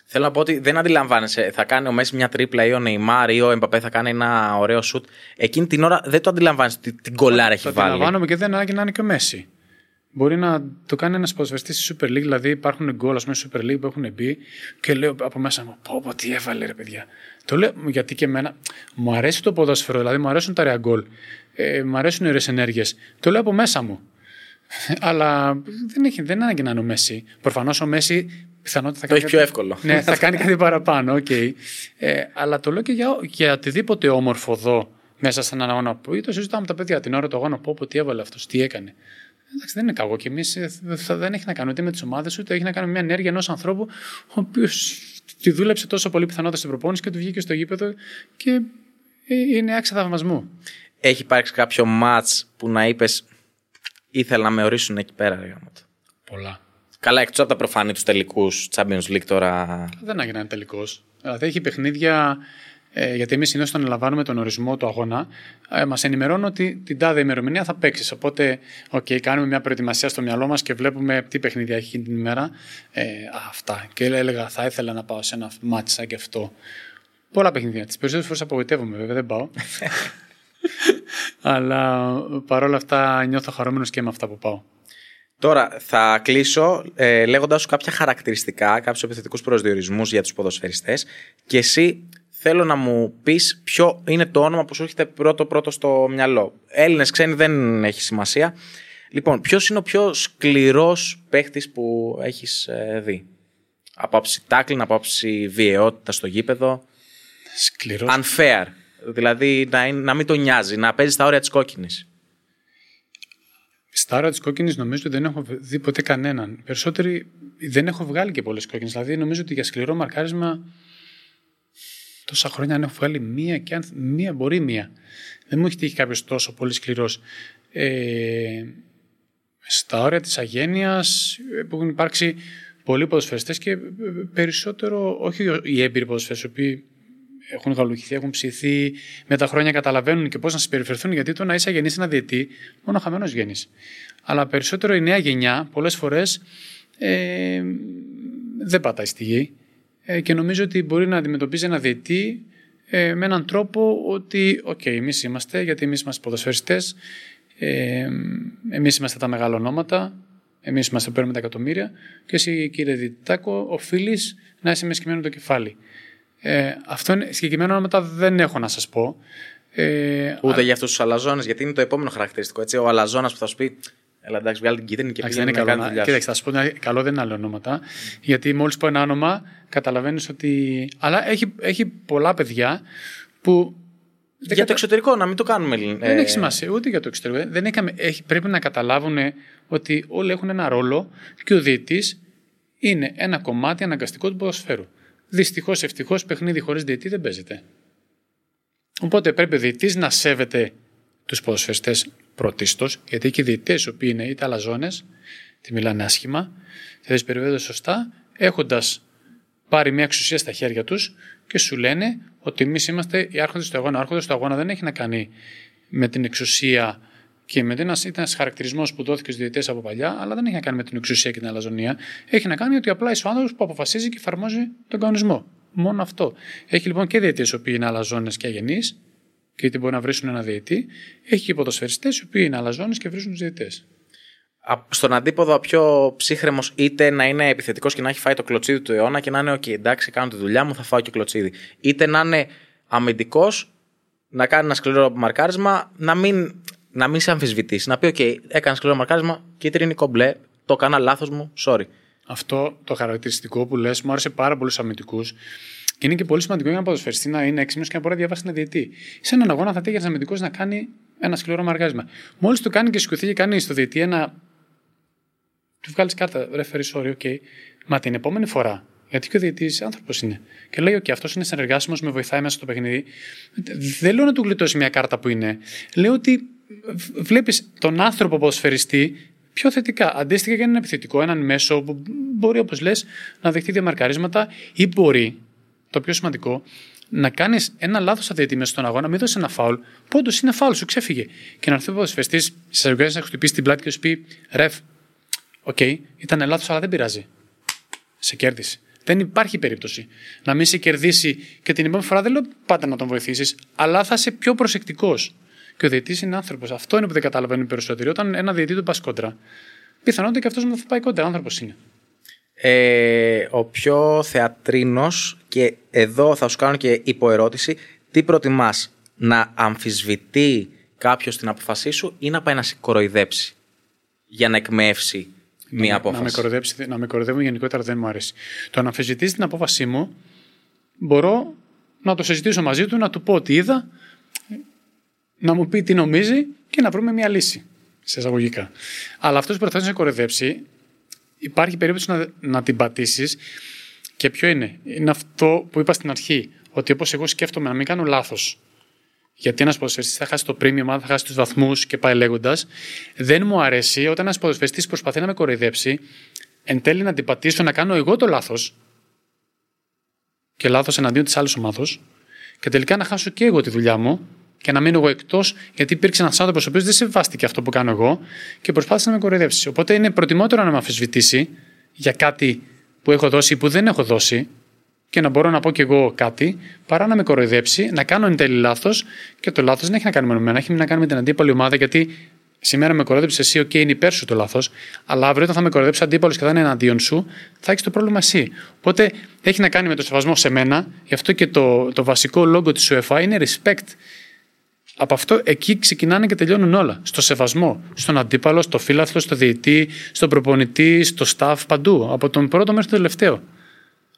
Θέλω να πω ότι δεν αντιλαμβάνεσαι. Θα κάνει ο Μέση μια τρίπλα ή ο Νεϊμάρ ή ο Εμπαπέ θα κάνει ένα ωραίο σουτ. Εκείνη την ώρα δεν το αντιλαμβάνεσαι τι γκολάρα έχει βάλει. Το αντιλαμβάνομαι και δεν ανάγκη να είναι και ο Μέσι. Μπορεί να το κάνει ένας ποδοσφαιριστής στη Super League, δηλαδή υπάρχουν γκολ ας πούμε στη Super League που έχουν μπει και λέω από μέσα μου: Πω, πω, τι έβαλε ρε παιδιά. Το λέω γιατί και εμένα μου αρέσει το ποδόσφαιρο, δηλαδή μου αρέσουν τα ωραία γκολ, ε, μου αρέσουν οι ωραίες ενέργειες. Το λέω από μέσα μου. Αλλά δεν, έχει, δεν ανάγκη να είναι ο Μέσι. Προφανώς ο Μέσι πιθανότητα θα το κάνει. έχει πιο εύκολο. ναι, θα κάνει κάτι παραπάνω, OK. Okay. Ε, αλλά το λέω και για, για οτιδήποτε όμορφο δω μέσα σε έναν αγώνα που το συζητάμε τα παιδιά την ώρα του αγώνα. Πω, πω, τι έβαλε αυτός, τι έκανε. Εντάξει, δεν είναι κακό. Και εμείς ε, δεν έχει να κάνει ούτε με τις ομάδες, ούτε έχει να κάνει με μια ενέργεια ενός ανθρώπου, ο οποίος τη δούλεψε τόσο πολύ πιθανότητα στην προπόνηση και του βγήκε στο γήπεδο και ε, είναι άξια θαυμασμού. Έχει υπάρξει κάποιο ματ που να είπες ήθελα να με ορίσουν εκεί πέρα, ρε Πολλά. Καλά, εκτός από τα προφανή τους τελικούς Champions League τώρα. Δεν έγινε τελικός. Δηλαδή έχει παιχνίδια. Ε, γιατί εμείς συνήθως όταν λαμβάνουμε τον ορισμό του αγώνα, ε, μας ενημερώνουν ότι την τάδε ημερομηνία θα παίξεις. Οπότε, okay, κάνουμε μια προετοιμασία στο μυαλό μας και βλέπουμε τι παιχνίδια έχει την ημέρα. Ε, αυτά. Και έλεγα, θα ήθελα να πάω σε ένα μάτι σαν και αυτό. Πολλά παιχνίδια. Τις περισσότερες φορές απογοητεύομαι, βέβαια, δεν πάω. Αλλά παρόλα αυτά νιώθω χαρούμενος και με αυτά που πάω. Τώρα θα κλείσω ε, λέγοντας σου κάποια χαρακτηριστικά, κάποιους επιθετικούς προσδιορισμούς για τους ποδοσφαιριστές και εσύ θέλω να μου πεις ποιο είναι το όνομα που σου έχετε πρώτο πρώτο στο μυαλό. Έλληνες, ξένοι δεν έχει σημασία. Λοιπόν, ποιος είναι ο πιο σκληρός παίχτης που έχεις ε, δει; Από άψη τάκλιν, από άψη βιαιότητα στο γήπεδο; Σκληρός. Unfair. Δηλαδή να, να μην τον νοιάζει, να παίζει στα όρια της κόκκινης. Στα ώρα της κόκκινης νομίζω ότι δεν έχω δει ποτέ κανέναν. Περισσότεροι δεν έχω βγάλει και πολλές κόκκινες. Δηλαδή νομίζω ότι για σκληρό μαρκάρισμα τόσα χρόνια αν έχω βγάλει μία και αν μία μπορεί μία. Δεν μου έχει τύχει κάποιος τόσο πολύ σκληρός. Ε, στα όρια της αγένειας που έχουν υπάρξει πολλοί ποδοσφαιριστές και περισσότερο, όχι οι έμπειροι ποδοσφαιριστές, οι οποίοι έχουν γαλουχηθεί, έχουν ψηθεί, με τα χρόνια καταλαβαίνουν και πώς να συμπεριφερθούν. Γιατί το να είσαι αγενής ένα διαιτητή, μόνο χαμένος βγαίνεις. Αλλά περισσότερο η νέα γενιά πολλές φορές ε, δεν πατάει στη γη ε, και νομίζω ότι μπορεί να αντιμετωπίζει ένα διαιτητή ε, με έναν τρόπο ότι, OK, okay, εμείς είμαστε, γιατί εμείς είμαστε ποδοσφαιριστές, ε, εμείς είμαστε τα μεγάλα ονόματα, εμείς είμαστε παίρνουμε τα εκατομμύρια και εσύ, κύριε Διτάκο, οφείλεις να είσαι με το κεφάλι. Ε, αυτό είναι, συγκεκριμένα ονόματα δεν έχω να σας πω. Ε, Ούτε α... για αυτούς τους αλαζόνες, γιατί είναι το επόμενο χαρακτηριστικό. Έτσι, ο αλαζόνας που θα σου πει Ελά, εντάξει, βγάλει την κίτρινη και πήγαινε να κάνει δουλειά. Κοίταξε, θα σου πω καλό δεν είναι άλλο ονόματα. Γιατί μόλις πω ένα όνομα, καταλαβαίνεις ότι. Αλλά έχει, έχει πολλά παιδιά που Για κατα- το εξωτερικό, να μην το κάνουμε. ε, Δεν έχει σημασία ούτε για το εξωτερικό. Δεν έχει, έχει, πρέπει να καταλάβουν ότι όλοι έχουν ένα ρόλο και ο διαιτή είναι ένα κομμάτι αναγκαστικό του ποδοσφαίρου. Δυστυχώς, ευτυχώς, παιχνίδι χωρίς διαιτή δεν παίζεται. Οπότε πρέπει ο διαιτή να σέβεται τους ποδοσφαιριστές πρωτίστως, γιατί και οι διαιτητές, οι οποίοι είναι είτε αλαζόνες, τη μιλάνε άσχημα, θα τις περιβάλλονται σωστά, έχοντας πάρει μια εξουσία στα χέρια τους και σου λένε ότι εμείς είμαστε οι άρχοντες του αγώνα. Ο άρχοντα του αγώνα δεν έχει να κάνει με την εξουσία και με ένα, ήταν ένας χαρακτηρισμός που δόθηκε στους διαιτητές από παλιά, αλλά δεν έχει να κάνει με την εξουσία και την αλαζονία. Έχει να κάνει ότι απλά είσαι ο άνθρωπος που αποφασίζει και εφαρμόζει τον κανονισμό. Μόνο αυτό. Έχει λοιπόν και διαιτητές οι οποίοι είναι αλαζόνες και αγενείς και είτε μπορεί να βρίσουν ένα διαιτή. Έχει και ποδοσφαιριστές οι οποίοι είναι αλαζόνες και βρίσκουν τους διαιτητές. Α- Στον αντίποδο, ο πιο ψύχρεμος είτε να είναι επιθετικός και να έχει φάει το κλωτσίδι του αιώνα και να είναι: OK, εντάξει, κάνω τη δουλειά μου, θα φάω και κλωτσίδι. Είτε να είναι αμυντικός, να κάνει ένα σκληρό μαρκάρισμα, να μην, να μην σε αμφισβητήσει. Να πει: OK, έκανα σκληρό μαρκάρισμα, κίτρινη κομπλέ, το έκανα λάθος μου, sorry. Αυτό το χαρακτηριστικό που λες μου άρεσε πάρα πολλού αμυντικούς. Και είναι και πολύ σημαντικό για ένα ποδοσφαιριστή να είναι έξυπνος και να μπορεί να διαβάσει ένα διαιτή. Σε έναν αγώνα θα τέχει ένας αμυντικός να κάνει ένα σκληρό μαργάσμα. Μόλις το κάνει και σηκωθεί και κάνει στο διαιτή ένα. Του βγάλεις κάρτα, referee, sorry, OK. Μα την επόμενη φορά, γιατί και ο διαιτής άνθρωπος είναι. Και λέει: OK, αυτός είναι συνεργάσιμος, με βοηθάει μέσα στο παιχνίδι. Δεν λέω να του γλιτώσει μια κάρτα που είναι. Λέω ότι βλέπεις τον άνθρωπο ποδοσφαιριστή πιο θετικά. Αντίστοιχα για έναν επιθετικό, έναν μέσο που μπορεί, όπως λες, να δεχτεί διαμαρκαρίσματα ή μπορεί, το πιο σημαντικό, να κάνεις ένα λάθος αδίαιτη μέσα στον αγώνα, μην δώσεις ένα φάουλ, που όντως είναι φάουλ, σου ξέφυγε. Και να έρθει ο ποδοσφαιριστής, να σε χτυπήσει την πλάτη και σου πει: Ref, OK, okay, ήταν λάθος, αλλά δεν πειράζει. Σε κέρδισε. Δεν υπάρχει περίπτωση να μην σε κερδίσει και την επόμενη φορά δεν λέω πάντα να τον βοηθήσεις, αλλά θα είσαι πιο προσεκτικός. Και ο διαιτητής είναι άνθρωπος. Αυτό είναι που δεν καταλαβαίνουν οι περισσότεροι. Όταν ένα διαιτητή του πας κόντρα, πιθανότητα και αυτός μετά θα πάει κόντρα. Άνθρωπος είναι. Ε, ο πιο θεατρίνος και εδώ θα σου κάνω και υποερώτηση τι προτιμάς να αμφισβητεί κάποιος την αποφασή σου ή να πάει να σε κοροϊδέψει για να εκμεύσει μία απόφαση. Να με, κοροϊδέψει, να με κοροϊδεύουν γενικότερα δεν μου αρέσει. Το να αμφισβητήσει την απόφασή μου μπορώ να το συζητήσω μαζί του, να του πω ότι είδα, να μου πει τι νομίζει και να βρούμε μια λύση. Σε εισαγωγικά. Αλλά αυτός που προσπαθεί να σε κοροϊδέψει, υπάρχει περίπτωση να, να την πατήσεις. Και ποιο είναι, είναι αυτό που είπα στην αρχή, ότι όπως εγώ σκέφτομαι να μην κάνω λάθος, γιατί ένας ποδοσφαιριστής θα χάσει το premium, θα χάσει τους βαθμούς και πάει λέγοντας, δεν μου αρέσει όταν ένας ποδοσφαιριστής προσπαθεί να με κοροϊδέψει, εν τέλει να την πατήσω, να κάνω εγώ το λάθος και λάθος εναντίον της άλλης ομάδος, και τελικά να χάσω και εγώ τη δουλειά μου και να μείνω εγώ εκτός, γιατί υπήρξε ένας άνθρωπος ο οποίος δεν σεβάστηκε αυτό που κάνω εγώ και προσπάθησε να με κοροϊδέψει. Οπότε είναι προτιμότερο να με αμφισβητήσει για κάτι που έχω δώσει ή που δεν έχω δώσει και να μπορώ να πω κι εγώ κάτι, παρά να με κοροϊδέψει, να κάνω εν τέλει λάθος και το λάθος δεν έχει να κάνει με εμένα, έχει να κάνει με την αντίπαλη ομάδα γιατί σήμερα με κοροϊδέψεις εσύ, OK, είναι υπέρ σου το λάθος, αλλά αύριο όταν θα με κοροϊδέψει αντίπαλος και θα είναι εναντίον σου, θα έχεις το πρόβλημα εσύ. Οπότε έχει να κάνει με το σεβασμό σε μένα, γι' αυτό και το, το βασικό λόγο της UEFA είναι respect από αυτό εκεί ξεκινάνε και τελειώνουν όλα. Στο σεβασμό. Στον αντίπαλο, στο φύλαθλο, στο διαιτή, στον προπονητή, στο staff, παντού. Από τον πρώτο μέχρι τον τελευταίο.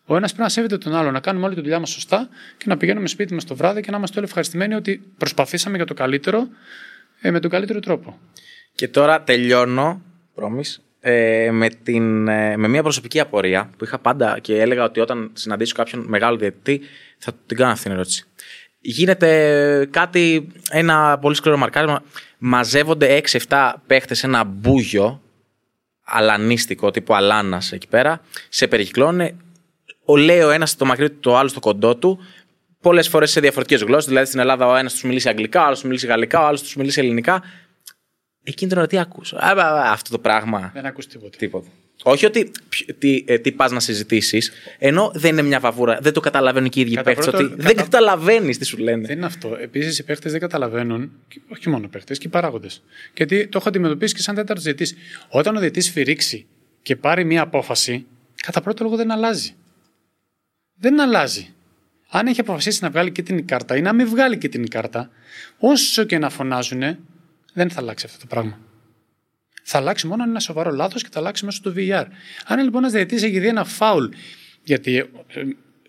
Ο ένας πρέπει να σέβεται τον άλλο, να κάνουμε όλη τη δουλειά μας σωστά και να πηγαίνουμε σπίτι μας το βράδυ και να είμαστε όλοι ευχαριστημένοι ότι προσπαθήσαμε για το καλύτερο ε, με τον καλύτερο τρόπο. Και τώρα τελειώνω, πρόμης, ε, με, την, ε, με μια προσωπική απορία που είχα πάντα και έλεγα ότι όταν συναντήσω κάποιον μεγάλο διαιτητή θα την κάνω αυτή την ερώτηση γίνεται κάτι, ένα πολύ σκληρό μαρκάρισμα. Μαζεύονται 6-7 παίχτες σε ένα μπούγιο αλανίστικο τύπου αλάνας εκεί πέρα. Σε περικυκλώνει. Ο λέει ο ένας στο μακρύ του, το άλλο στο κοντό του. Πολλές φορές σε διαφορετικές γλώσσες. Δηλαδή στην Ελλάδα ο ένας τους μιλήσει αγγλικά, ο άλλος τους μιλήσει γαλλικά, ο άλλος τους μιλήσει ελληνικά. Εκείνη την ώρα τι ακούς; Αυτό το πράγμα. Δεν ακούς τίποτα. τίποτα. Όχι ότι τι, ε, τι πας να συζητήσεις, ενώ δεν είναι μια βαβούρα. Δεν το καταλαβαίνουν και οι ίδιοι παίχτε. Ότι κατα... δεν καταλαβαίνεις τι σου λένε. Δεν είναι αυτό. Επίσης οι παίχτε δεν καταλαβαίνουν, όχι μόνο οι παίχτε, και οι παράγοντες. Γιατί το έχω αντιμετωπίσει και σαν τέταρτος διαιτής. Όταν ο διαιτής φυρίξει και πάρει μια απόφαση, κατά πρώτο λόγο δεν αλλάζει. Δεν αλλάζει. Αν έχει αποφασίσει να βγάλει και την κάρτα ή να μην βγάλει και την κάρτα, όσο και να φωνάζουν, δεν θα αλλάξει αυτό το πράγμα. Θα αλλάξει μόνο αν είναι ένα σοβαρό λάθος και θα αλλάξει μέσω του VR. Αν λοιπόν ένας διαιτητής έχει δει ένα φάουλ, γιατί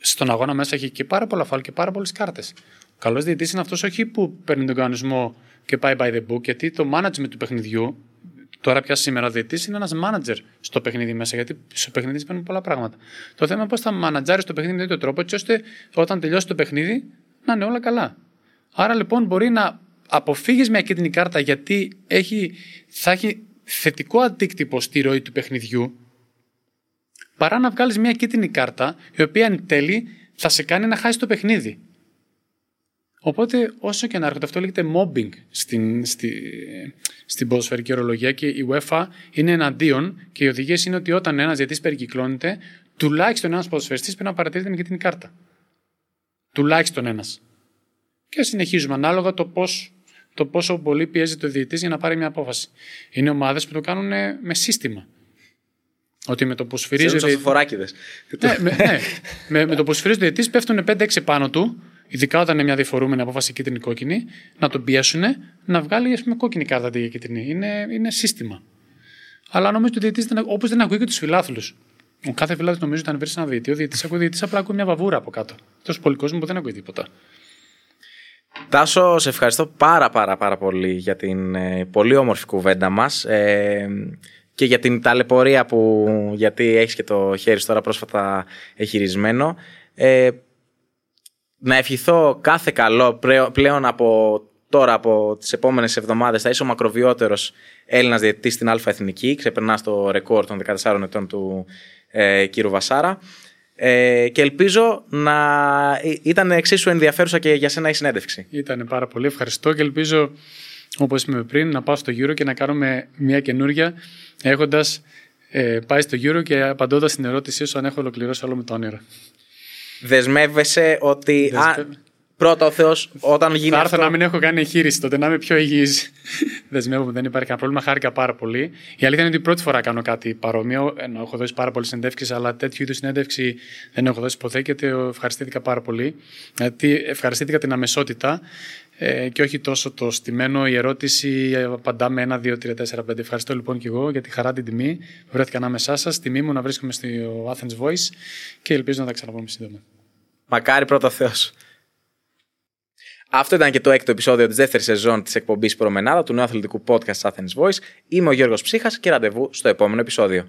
στον αγώνα μέσα έχει και πάρα πολλά φάουλ και πάρα πολλές κάρτες. Καλός διαιτητής είναι αυτός όχι που παίρνει τον κανονισμό και πάει by the book, γιατί το management του παιχνιδιού, τώρα πια σήμερα ο διαιτητής είναι ένας manager στο παιχνίδι μέσα, γιατί στο παιχνίδι συμβαίνουν πολλά πράγματα. Το θέμα είναι πώς θα μανατζάρεις το παιχνίδι με τέτοιο τρόπο, έτσι ώστε όταν τελειώσει το παιχνίδι να είναι όλα καλά. Άρα λοιπόν μπορεί να αποφύγεις μια κίτρινη κάρτα γιατί έχει, θα έχει θετικό αντίκτυπο στη ροή του παιχνιδιού, παρά να βγάλεις μια κίτρινη κάρτα η οποία εν τέλει θα σε κάνει να χάσεις το παιχνίδι. Οπότε, όσο και να έρχονται, αυτό λέγεται mobbing στην, στη, στην ποδοσφαιρική ορολογία και η UEFA είναι εναντίον και οι οδηγίες είναι ότι όταν ένας διαιτή περικυκλώνεται, τουλάχιστον ένας ποδοσφαιριστής πρέπει να παρατηρείται με κίτρινη κάρτα. Τουλάχιστον ένας. Και συνεχίζουμε ανάλογα το, πώς, το πόσο πολύ πιέζει το διαιτητής για να πάρει μια απόφαση. Είναι ομάδες που το κάνουν με σύστημα. Ότι με το που σφυρίζει. Ναι, με, ναι, με, με το που σφυρίζει ο διαιτητής πέφτουν 5-6 πάνω του ειδικά όταν είναι μια διαφορούμενη απόφαση κίτρινη-κόκκινη, να τον πιέσουν να βγάλει ας πούμε, κόκκινη κάρτα αντί για κίτρινη. Είναι, είναι σύστημα. Αλλά νομίζω ότι ο διαιτητής, όπως δεν ακούει και τους φιλάθλους. Ο κάθε φιλάθλος νομίζω ότι αν βρεις ένα διαιτητή, ο διαιτητής ακούει διαιτητής απλά ακούει μια βαβούρα από κάτω. Τόσο πολύ κόσμο που δεν ακούει τίποτα. Τάσο, σε ευχαριστώ πάρα πάρα πάρα πολύ για την ε, πολύ όμορφη κουβέντα μας ε, και για την ταλαιπωρία που γιατί έχεις και το χέρι τώρα πρόσφατα εχειρισμένο. Ε, να ευχηθώ κάθε καλό πλέον από τώρα, από τις επόμενες εβδομάδες, θα είσαι ο μακροβιότερος Έλληνας διαιτητής στην Α Εθνική. Ξεπερνάς το ρεκόρ των 14 ετών του ε, κ. Βασάρα. Ε, και ελπίζω να ήταν εξίσου ενδιαφέρουσα και για σένα η συνέντευξη. Ήταν πάρα πολύ. Ευχαριστώ και ελπίζω, όπως είπαμε πριν, να πάω στο γύρο και να κάνουμε μια καινούρια έχοντας ε, πάει στο γύρο και απαντώντας στην ερώτησή σου αν έχω ολοκληρώσει όλο με το όνειρο δεσμεύεσαι ότι. Α, πρώτα ο Θεός, όταν γίνει. Θα έρθω να μην έχω κάνει εγχείρηση τότε, να είμαι πιο υγιής. Δεσμεύομαι, δεν υπάρχει κανένα πρόβλημα. Χάρηκα πάρα πολύ. Η αλήθεια είναι ότι πρώτη φορά κάνω κάτι παρόμοιο. Ενώ έχω δώσει πάρα πολλές συνέντευξει, αλλά τέτοιου είδους συνέντευξη δεν έχω δώσει ποτέ και ευχαριστήθηκα πάρα πολύ. Γιατί ευχαριστήθηκα την αμεσότητα ε, και όχι τόσο το στημένο. Η ερώτηση απαντά με ένα, δύο, τρία, τέσσερα, πέντε. Ευχαριστώ λοιπόν και εγώ για τη χαρά την τιμή που βρέθηκα ανάμεσά σας. Τιμή μου να βρίσκομαι στο Athens Voice και ελπίζω να τα ξαναπούμε σύντομα. Μακάρι πρώτα Θεός. Αυτό ήταν και το έκτο επεισόδιο της δεύτερης σεζόν της εκπομπής Προμενάδα του νέου αθλητικού podcast Athens Voice. Είμαι ο Γιώργος Ψύχας και ραντεβού στο επόμενο επεισόδιο.